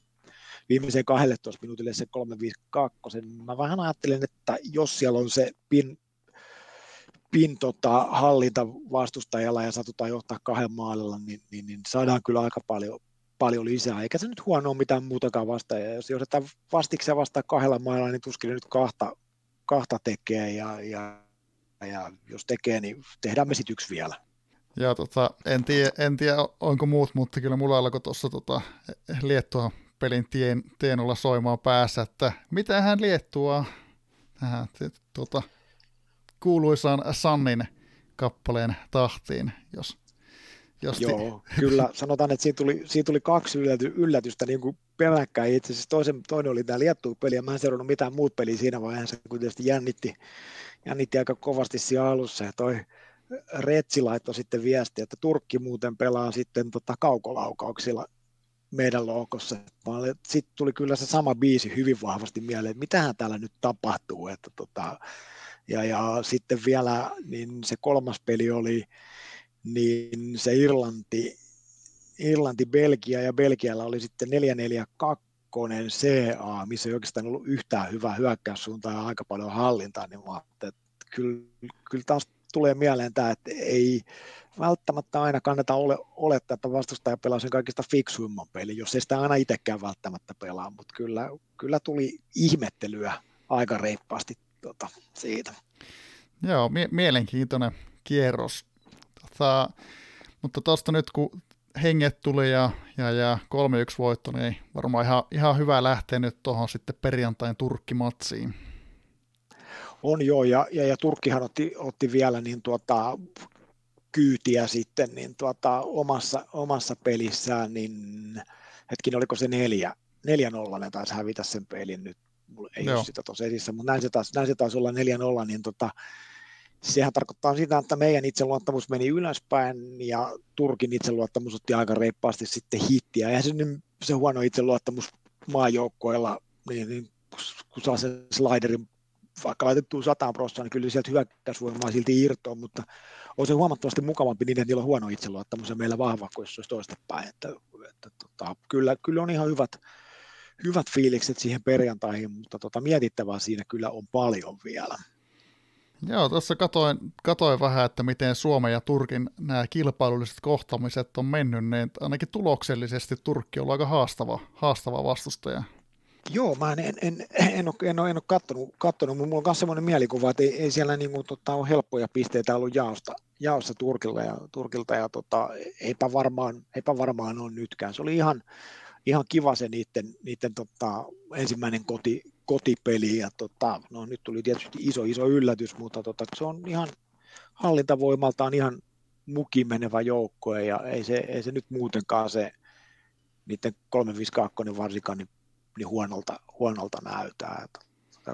viimeiseen 12 minuutille se 352. Mä vähän ajattelen, että jos siellä on se pin, pin tota, hallinta vastustajalla ja satutaan johtaa kahden maalilla, niin, niin, niin saadaan kyllä aika paljon, paljon lisää, eikä se nyt huonoa mitään muutakaan vastaan. Ja jos johdetaan vastiksia vastaan kahdella mailla, niin tuskin nyt kahta, kahta tekee, ja, ja, ja jos tekee, niin tehdään me sitten yksi vielä. Ja tota, en, tiedä, en tiedä, onko muut, mutta kyllä mulla alkoi tuossa tota, Liettua pelin tien, tienolla soimaan päässä, että mitä hän Liettua tähän tota, kuuluisaan Sannin kappaleen tahtiin, jos, jos Joo, ti- kyllä. Sanotaan, että siinä tuli, siinä tuli kaksi ylläty, yllätystä niin kuin peräkkäin. Itse asiassa toisen, toinen oli tämä Liettua-peli, ja mä en seurannut mitään muut peliä siinä vaiheessa, kun tietysti jännitti, jännitti aika kovasti siinä alussa. Ja toi Retsi laittoi sitten viesti, että Turkki muuten pelaa sitten tota kaukolaukauksilla meidän loukossa. Sitten tuli kyllä se sama biisi hyvin vahvasti mieleen, että mitähän täällä nyt tapahtuu. Että tota, ja, ja sitten vielä niin se kolmas peli oli niin se Irlanti, Irlanti, Belgia ja Belgialla oli sitten 442 CA, missä ei oikeastaan ollut yhtään hyvää hyökkäyssuuntaa ja aika paljon hallintaa, niin mä että kyllä, kyllä taas tulee mieleen tämä, että ei välttämättä aina kannata ole, olettaa, että vastustaja pelaa sen kaikista fiksuimman pelin, jos ei sitä aina itsekään välttämättä pelaa, mutta kyllä, kyllä tuli ihmettelyä aika reippaasti tota, siitä. Joo, mie- mielenkiintoinen kierros. Tota, mutta tuosta nyt kun henget tuli ja, ja, ja 3-1 voitto, niin varmaan ihan, ihan hyvä lähteä nyt tuohon sitten perjantain Turkkimatsiin. On joo, ja, ja, ja Turkkihan otti, otti vielä niin tuota, kyytiä sitten niin tuota, omassa, omassa pelissään, niin hetkin oliko se neljä, neljä nolla, ne taisi hävitä sen pelin nyt, mulla ei Joo. ole sitä tuossa esissä, mutta näin se taisi, näin se taisi olla neljä nolla, niin tota, sehän tarkoittaa sitä, että meidän itseluottamus meni ylöspäin ja Turkin itseluottamus otti aika reippaasti sitten hittiä. Eihän se, se huono itseluottamus maajoukkoilla, niin, niin kun saa sen sliderin vaikka laitettua 100 prosenttia, niin kyllä sieltä hyökkäysvoimaa silti irtoa, mutta on se huomattavasti mukavampi niin, että niillä on huono itseluottamus ja meillä vahva kuin jos se olisi toistepäin. Että, että, tota, kyllä, kyllä on ihan hyvät, hyvät fiilikset siihen perjantaihin, mutta tota, mietittävää siinä kyllä on paljon vielä. Joo, tuossa katoin, katoin vähän, että miten Suomen ja Turkin nämä kilpailulliset kohtaamiset on mennyt, niin ainakin tuloksellisesti Turkki on aika haastava, haastava vastustaja. Joo, mä en, en, en, en, ole, en, ole, en ole kattonut, kattonut, mutta mulla on myös sellainen mielikuva, että ei, ei siellä niin kuin, tota, ole helppoja pisteitä ollut jaosta, jaossa Turkilla ja, Turkilta ja tota, eipä, varmaan, eipä varmaan ole nytkään. Se oli ihan, ihan kiva se niiden, niiden tota, ensimmäinen koti, kotipeli ja tota, no, nyt tuli tietysti iso iso yllätys, mutta tota, se on ihan hallintavoimaltaan ihan mukin menevä joukko ja ei se, ei se nyt muutenkaan se niiden 352 varsinkaan niin, niin huonolta, huonolta näytä. Että,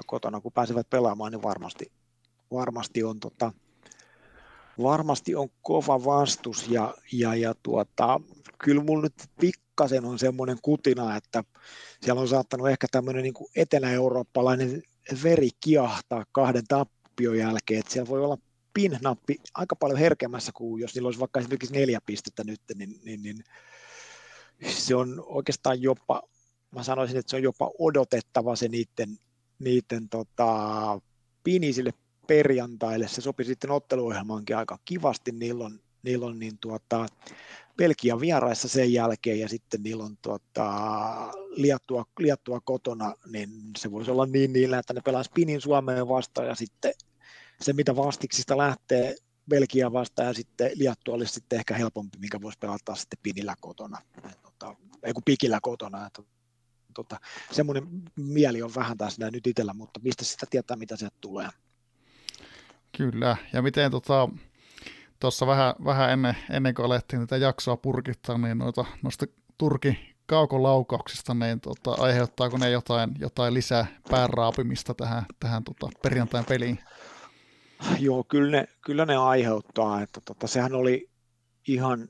kotona kun pääsevät pelaamaan, niin varmasti, varmasti on tota, varmasti on kova vastus ja, ja, ja tuota, kyllä mulla nyt pikku pikkasen on semmoinen kutina, että siellä on saattanut ehkä tämmöinen niin kuin etelä-eurooppalainen veri kiahtaa kahden tappion jälkeen, että siellä voi olla pin-nappi aika paljon herkemmässä kuin jos niillä olisi vaikka esimerkiksi neljä pistettä nyt, niin, niin, niin se on oikeastaan jopa, mä sanoisin, että se on jopa odotettava se niiden, niiden tota, pinisille perjantaille. Se sopi sitten otteluohjelmaankin aika kivasti. Niillä on, niillä on niin tuota, Belgia vieraissa sen jälkeen ja sitten niillä on tuota, liattua, liattua kotona, niin se voisi olla niin niillä, että ne pelaa spinin Suomeen vastaan ja sitten se, mitä vastiksista lähtee Belgia vastaan ja sitten Liattu olisi sitten ehkä helpompi, mikä voisi pelata sitten pinillä kotona, tota, ei kun pikillä kotona. Että, tota, semmoinen mieli on vähän tässä nyt itsellä, mutta mistä sitä tietää, mitä sieltä tulee. Kyllä, ja miten tota, tuossa vähän, vähän ennen, ennen kuin alettiin tätä jaksoa purkittaa, niin noita, noista Turki kaukolaukauksista, niin tota, aiheuttaako ne jotain, jotain lisää pääraapimista tähän, tähän tota, perjantain peliin? Joo, kyllä ne, kyllä ne aiheuttaa, että tota, sehän oli ihan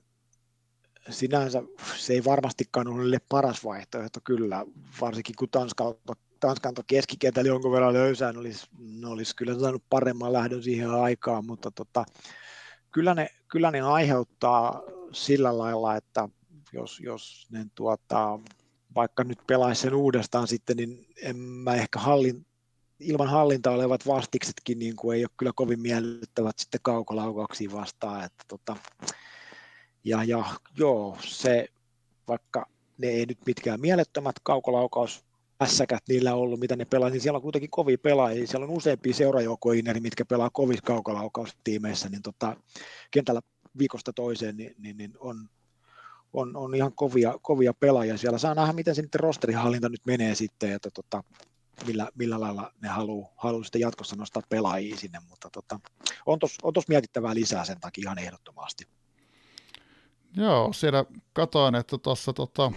sinänsä, se ei varmastikaan ole paras vaihtoehto kyllä, varsinkin kun Tanskalta, Tanskan keskikentällä jonkun verran löysää, ne olisi, ne olisi kyllä saanut paremman lähdön siihen aikaan, mutta tota, kyllä, ne, kyllä ne aiheuttaa sillä lailla, että jos, jos ne tuota, vaikka nyt pelaisi sen uudestaan sitten, niin en mä ehkä hallin, ilman hallintaa olevat vastiksetkin niin kuin ei ole kyllä kovin miellyttävät sitten kaukolaukauksia vastaan. Että tota, ja, ja joo, se vaikka ne ei nyt mitkään mielettömät kaukolaukaus ässäkät niillä ollut, mitä ne pelaa, niin siellä on kuitenkin kovia pelaajia. Siellä on useampia seurajoukkoineri, mitkä pelaa kovissa kaukolaukautiimeissä, niin tota, kentällä viikosta toiseen niin, niin, niin on, on, on, ihan kovia, kovia pelaajia. Siellä saa nähdä, miten se rosterihallinta nyt menee sitten, että tota, millä, millä lailla ne haluaa haluu sitten jatkossa nostaa pelaajia sinne, mutta tota, on tuossa on tos mietittävää lisää sen takia ihan ehdottomasti. Joo, siellä katoin, että tuossa tota,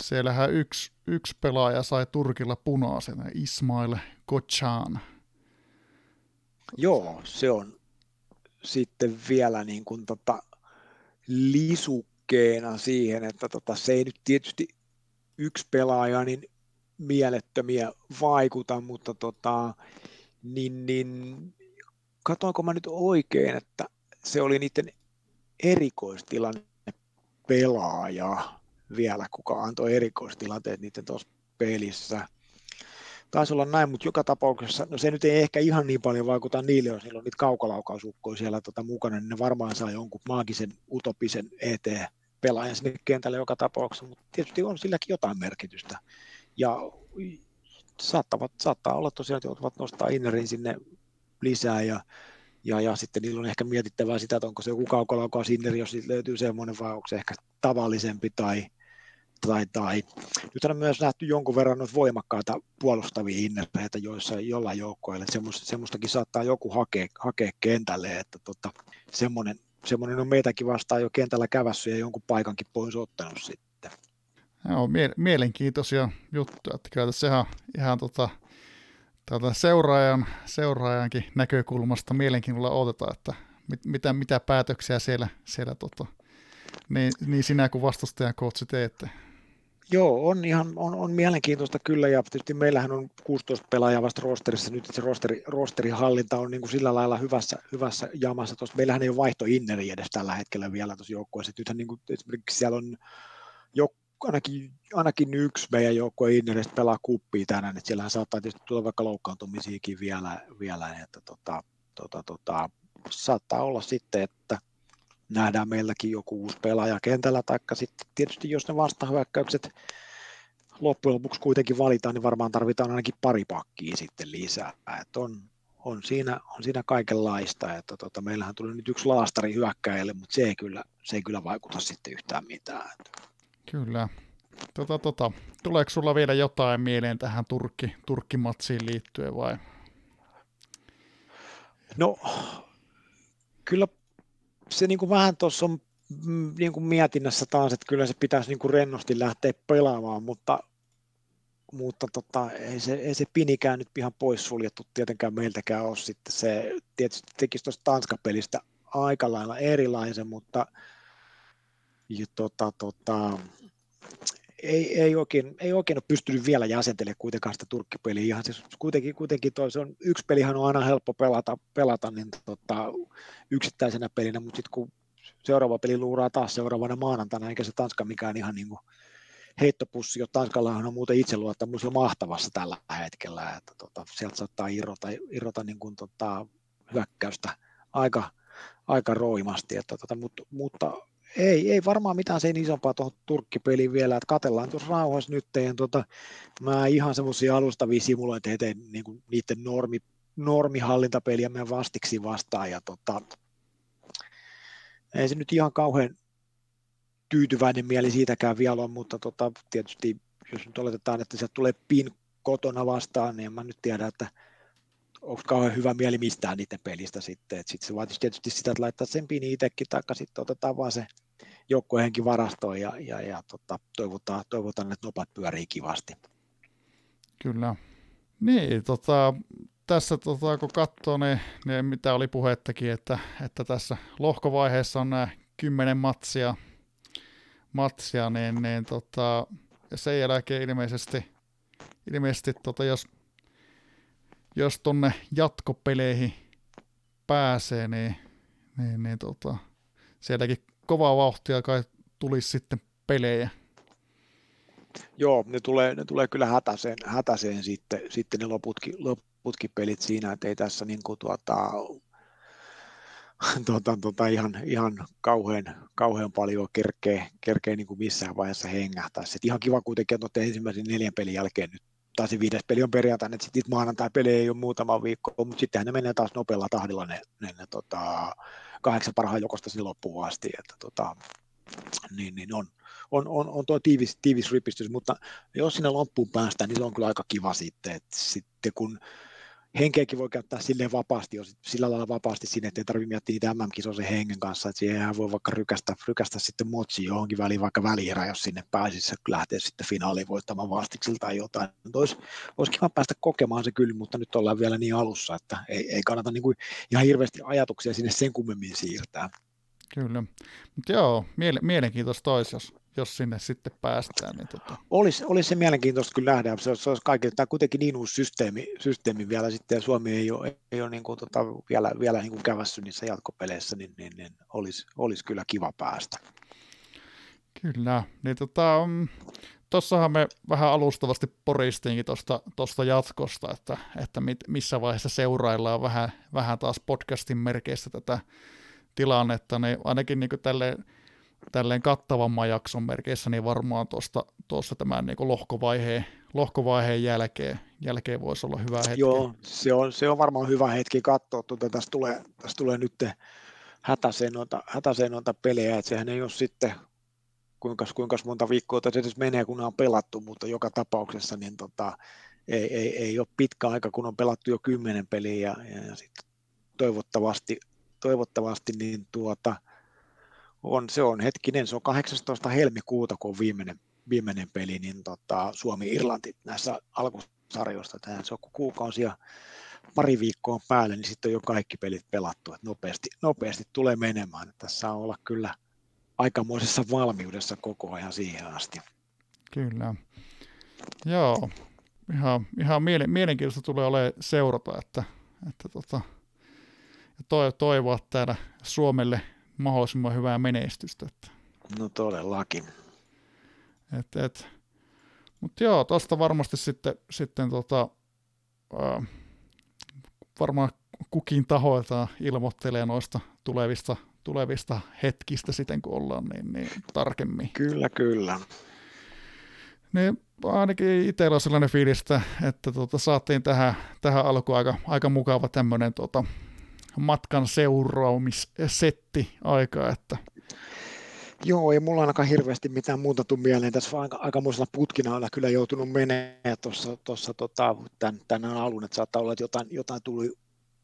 siellähän yksi, yksi pelaaja sai Turkilla punaisen, Ismail Kochan. Joo, se on sitten vielä niin kuin tota lisukkeena siihen, että tota, se ei nyt tietysti yksi pelaaja, niin mielettömiä vaikuta, mutta tota, niin, niin, katoinko mä nyt oikein, että se oli niiden erikoistilanne pelaaja vielä, kuka antoi erikoistilanteet niiden tuossa pelissä. Taisi olla näin, mutta joka tapauksessa, no se nyt ei ehkä ihan niin paljon vaikuta niille, jos niillä on niitä kaukolaukausukkoja siellä tota mukana, niin ne varmaan saa jonkun maagisen utopisen ET pelaajan sinne kentälle joka tapauksessa, mutta tietysti on silläkin jotain merkitystä ja saattavat, saattaa olla tosiaan, että joutuvat nostaa Innerin sinne lisää ja, ja, ja sitten niillä on ehkä mietittävää sitä, että onko se joku kaukolaukaus Inneri, jos löytyy semmoinen vai onko se ehkä tavallisempi tai, tai, tai. Nyt on myös nähty jonkun verran noita voimakkaita puolustavia innereitä joissa jollain joukkoilla, semmoista, semmoistakin saattaa joku hakea, hakea kentälle, että tota, semmoinen, semmoinen on meitäkin vastaan jo kentällä kävässä ja jonkun paikankin pois ottanut sitten. Joo, mie- mielenkiintoisia juttuja. Että kyllä tässä ihan, ihan tota, tätä seuraajan, seuraajankin näkökulmasta mielenkiinnolla odotetaan, että mit, mitä, mitä päätöksiä siellä, siellä tota, niin, niin sinä kuin vastustajan kootsi teette. Joo, on ihan on, on mielenkiintoista kyllä, ja tietysti meillähän on 16 pelaajaa vasta rosterissa, nyt se rosteri, rosterihallinta on niin kuin sillä lailla hyvässä, hyvässä jamassa, Tuossa, meillähän ei ole vaihto inneri edes tällä hetkellä vielä tuossa joukkueessa, nythän niin kuin, esimerkiksi siellä on jo ainakin, ainakin yksi meidän joukkue Inneristä pelaa kuppia tänään, että siellähän saattaa tietysti tulla vaikka loukkaantumisiakin vielä, vielä että tota, tota, tota, saattaa olla sitten, että nähdään meilläkin joku uusi pelaaja kentällä, taikka sitten tietysti jos ne vastahyökkäykset loppujen lopuksi kuitenkin valitaan, niin varmaan tarvitaan ainakin pari pakkia sitten lisää. että on, on, siinä, on siinä kaikenlaista, että tota, meillähän tuli nyt yksi laastari hyökkäjälle, mutta se ei kyllä, se ei kyllä vaikuta sitten yhtään mitään. Kyllä. Tota, tota, tuleeko sulla vielä jotain mieleen tähän Turkki, Turkkimatsiin liittyen vai? No, kyllä se niin kuin vähän tuossa on mm, niin kuin mietinnässä taas, että kyllä se pitäisi niin kuin rennosti lähteä pelaamaan, mutta, mutta tota, ei, se, ei se pinikään nyt ihan poissuljettu tietenkään meiltäkään ole sitten. Se tietysti tekisi tuosta Tanskapelistä aika lailla erilaisen, mutta ja tota, tota, ei, ei, oikein, ei oikein ole pystynyt vielä jäsentelemaan kuitenkaan sitä turkkipeliä. Ihan siis kuitenkin, kuitenkin toi, se on, yksi pelihan on aina helppo pelata, pelata niin tota, yksittäisenä pelinä, mutta sitten kun seuraava peli luuraa taas seuraavana maanantaina, eikä se Tanska mikään ihan niin kuin heittopussi, jo Tanskallahan on muuten itseluottamus jo mahtavassa tällä hetkellä, että tota, sieltä saattaa irrota, irrota niin kuin, tota, hyökkäystä aika, aika roimasti, että, tota, mutta, mutta ei, ei varmaan mitään sen isompaa tuohon turkkipeliin vielä, että katellaan tuossa rauhassa nyt, ja tota, mä ihan semmoisia alustavia simulointeja teen niin kuin niiden normi, normihallintapeliä meidän vastiksi vastaan, ja tota, ei se nyt ihan kauhean tyytyväinen mieli siitäkään vielä on, mutta tota, tietysti jos nyt oletetaan, että sieltä tulee pin kotona vastaan, niin en mä nyt tiedä, että onko kauhean hyvä mieli mistään niiden pelistä sitten. Sitten se vaatisi tietysti sitä, että laittaa sen pini itsekin, taikka sitten otetaan vaan se joukkueenkin varastoon ja, ja, ja tota, toivotaan, toivotaan, että nopat pyörii kivasti. Kyllä. Niin, tota, tässä tota, kun katsoo, niin, niin, mitä oli puhettakin, että, että tässä lohkovaiheessa on nämä kymmenen matsia, matsia niin, niin tota, ja sen jälkeen ilmeisesti, ilmeisesti tota, jos jos tonne jatkopeleihin pääsee, niin, niin, niin tota, sielläkin kovaa vauhtia kai tulisi sitten pelejä. Joo, ne tulee, ne tulee kyllä hätäseen, hätäseen sitten, sitten ne loputkin, loputkin pelit siinä, että ei tässä niin kuin tuota, tuota, tuota, ihan, ihan kauhean, kauhean paljon kerkee, kerkee niin kuin missään vaiheessa hengähtää. Sitten ihan kiva kuitenkin, että ensimmäisen neljän pelin jälkeen nyt taas se viides peli on perjantaina, että sitten maanantai-peli ei ole muutama viikko, mutta sittenhän ne menee taas nopealla tahdilla ne, ne, ne tota, kahdeksan parhaan jokosta sinne loppuun asti, että tota, niin, niin on, on, on, on tuo tiivis, tiivis ripistys, mutta jos sinne loppuun päästään, niin se on kyllä aika kiva sitten, että sitten kun henkeäkin voi käyttää silleen vapaasti, jos sillä lailla vapaasti sinne, että ei tarvitse miettiä niitä MM-kisoisen hengen kanssa, että siihen voi vaikka rykästä, rykästä sitten motsi johonkin väliin, vaikka välierä, jos sinne pääsisi lähteä sitten finaaliin voittamaan vastiksilta tai jotain. Olisi, olisi kiva päästä kokemaan se kyllä, mutta nyt ollaan vielä niin alussa, että ei, ei kannata niin kuin ihan hirveästi ajatuksia sinne sen kummemmin siirtää. Kyllä, mutta joo, mielenkiintoista olisi, jos jos sinne sitten päästään. Niin tota. olisi, olisi se mielenkiintoista kyllä nähdä, se, se olisi kaikille, tämä on kuitenkin niin uusi systeemi, systeemi vielä sitten, ja Suomi ei ole, ei ole niin kuin, tota, vielä, vielä niin kuin kävässyt niissä jatkopeleissä, niin, niin, niin olisi, olisi, kyllä kiva päästä. Kyllä, niin tota, mm, tuossahan me vähän alustavasti poristiinkin tuosta jatkosta, että, että mit, missä vaiheessa seuraillaan vähän, vähän taas podcastin merkeistä tätä tilannetta, niin ainakin niin tälleen tälleen kattavamman jakson merkeissä, niin varmaan tuosta, tuossa tämän niin lohkovaiheen, lohkovaiheen jälkeen, jälkeen voisi olla hyvä hetki. Joo, se on, se on varmaan hyvä hetki katsoa, tuota, tästä tulee, tästä tulee nyt hätäiseen noita, hätäiseen noita pelejä, että sehän ei ole sitten kuinka, kuinka monta viikkoa tässä edes menee, kun on pelattu, mutta joka tapauksessa niin tota, ei, ei, ei ole pitkä aika, kun on pelattu jo kymmenen peliä ja, ja, ja sitten toivottavasti, toivottavasti niin tuota, on, se on hetkinen, se on 18. helmikuuta, kun on viimeinen, viimeinen peli, niin tota, Suomi-Irlanti näissä alkusarjoista, tähän se on kuukausi ja pari viikkoa päälle, niin sitten on jo kaikki pelit pelattu, että nopeasti, nopeasti tulee menemään. Tässä on olla kyllä aikamoisessa valmiudessa koko ajan siihen asti. Kyllä. Joo, ihan, ihan mielenkiintoista tulee olemaan seurata, että, että tota, toivoa täällä Suomelle mahdollisimman hyvää menestystä. Että. No todellakin. Et, et. Mutta joo, tuosta varmasti sitten, sitten tota, ää, varmaan kukin tahoilta ilmoittelee noista tulevista, tulevista hetkistä sitten, kun ollaan niin, niin tarkemmin. Kyllä, kyllä. Niin ainakin itsellä on sellainen fiilis, että, että tota, saatiin tähän, tähän alkuun aika, aika mukava tämmöinen tota, matkan seuraamissetti aikaa. Että. Joo, ei mulla ainakaan hirveästi mitään muuta tule mieleen. Tässä aika, aikamoisella putkina on kyllä joutunut menemään tuossa, tota, tämän, tämän alun, että saattaa olla, että jotain, jotain tuli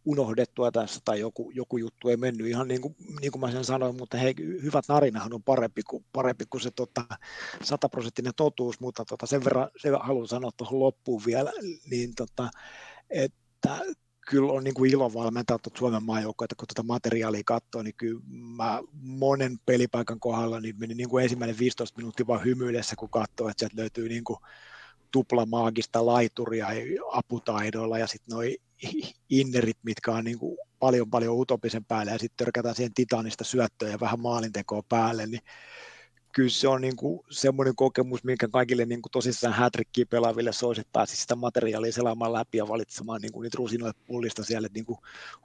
unohdettua tässä tai joku, joku juttu ei mennyt ihan niin kuin, niin kuin mä sen sanoin, mutta hei, hyvät narinahan on parempi kuin, parempi kuin se tota, sataprosenttinen totuus, mutta tota, sen verran sen haluan sanoa tuohon loppuun vielä, niin tota, että kyllä on niin kuin ilo valmentaa tuota Suomen maajoukkoa, kun tuota materiaalia katsoo, niin kyllä mä monen pelipaikan kohdalla niin meni niin kuin ensimmäinen 15 minuuttia vaan hymyillessä, kun katsoo, että sieltä löytyy niin kuin tupla maagista laituria aputaidoilla ja sitten noi innerit, mitkä on niin kuin paljon paljon utopisen päälle ja sitten törkätään siihen titanista syöttöä ja vähän maalintekoa päälle, niin kyllä se on niin kuin semmoinen kokemus, minkä kaikille niin kuin tosissaan hätrikkiä pelaaville soisi, että pääsisi sitä materiaalia selaamaan läpi ja valitsemaan niin kuin niitä rusinoille pullista siellä, että niin kuin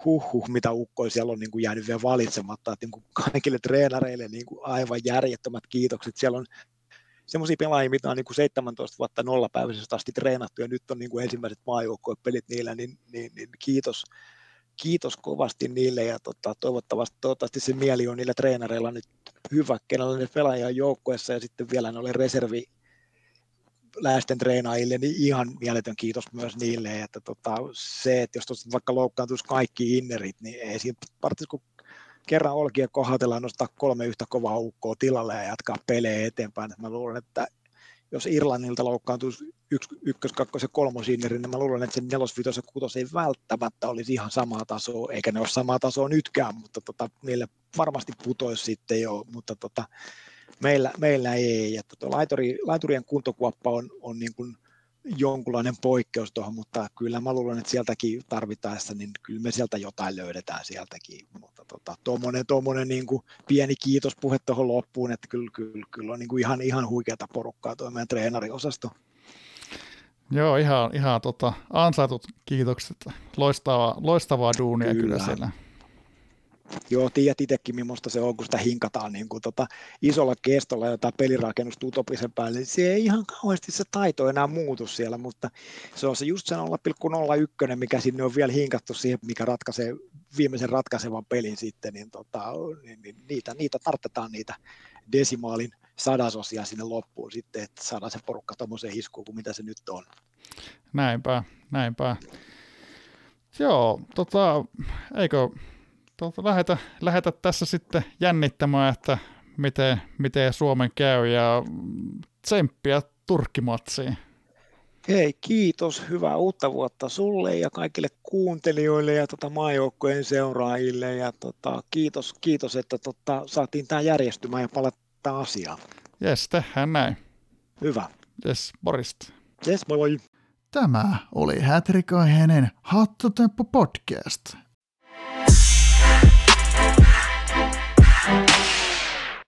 huh, huh mitä ukkoja siellä on niin kuin jäänyt vielä valitsematta, että niin kuin kaikille treenareille niin kuin aivan järjettömät kiitokset. Siellä on semmoisia pelaajia, mitä on niin kuin 17 vuotta nollapäiväisestä asti treenattu ja nyt on niin kuin ensimmäiset maajoukkojen niillä, niin, niin, niin kiitos, kiitos kovasti niille ja tota, toivottavasti, toivottavasti se mieli on niillä treenareilla nyt hyvä, kenellä ne pelaajia joukkueessa ja sitten vielä oli reservi läheisten treenaajille, niin ihan mieletön kiitos myös niille, että tota, se, että jos tuosta vaikka loukkaantuisi kaikki innerit, niin ei siinä tarvitsisi kun kerran olkia kohdatellaan nostaa kolme yhtä kovaa ukkoa tilalle ja jatkaa pelejä eteenpäin. Mä luulen, että jos Irlannilta loukkaantuisi yksi, ykkös, kakkos ja kolmosineri, niin mä luulen, että se nelos, vitos ja kutos ei välttämättä olisi ihan samaa tasoa, eikä ne ole samaa tasoa nytkään, mutta tota, niille varmasti putoisi sitten jo, mutta tota, meillä, meillä ei. Että tota, laituri, laiturien kuntokuoppa on, on niin kuin jonkunlainen poikkeus tuohon, mutta kyllä mä luulen, että sieltäkin tarvittaessa, niin kyllä me sieltä jotain löydetään sieltäkin. Mutta tota, tuommoinen, tuommoinen niin kuin pieni kiitospuhe tuohon loppuun, että kyllä, kyllä, kyllä on niin kuin ihan, ihan huikeata porukkaa tuo meidän treenariosasto. Joo, ihan, ihan tota, ansaitut kiitokset. Loistavaa, loistavaa duunia kyllä, kyllä siellä. Joo, tiedät itsekin, millaista se on, kun sitä hinkataan niin kuin tota, isolla kestolla jotain pelirakennusta utopisen päälle, niin se ei ihan kauheasti se taito enää muutu siellä, mutta se on se just se 0,01, mikä sinne on vielä hinkattu siihen, mikä ratkaisee viimeisen ratkaisevan pelin sitten, niin, tota, niin, niin niitä, niitä tarvitaan niitä desimaalin sadasosia sinne loppuun sitten, että saadaan se porukka tuommoiseen iskuun kuin mitä se nyt on. Näinpä, näinpä. Joo, tota, eikö tuota, lähetä, lähetä tässä sitten jännittämään, että miten, miten Suomen käy ja tsemppiä Turkkimatsiin. Hei, kiitos. Hyvää uutta vuotta sulle ja kaikille kuuntelijoille ja tota maajoukkojen seuraajille. Ja tota, kiitos, kiitos, että tota, saatiin tämä järjestymään ja palata asiaan. Jes, tehdään näin. Hyvä. Jes, morjesta. Jes, moi moi. Tämä oli Hätrikaiheinen Hattotemppu podcast.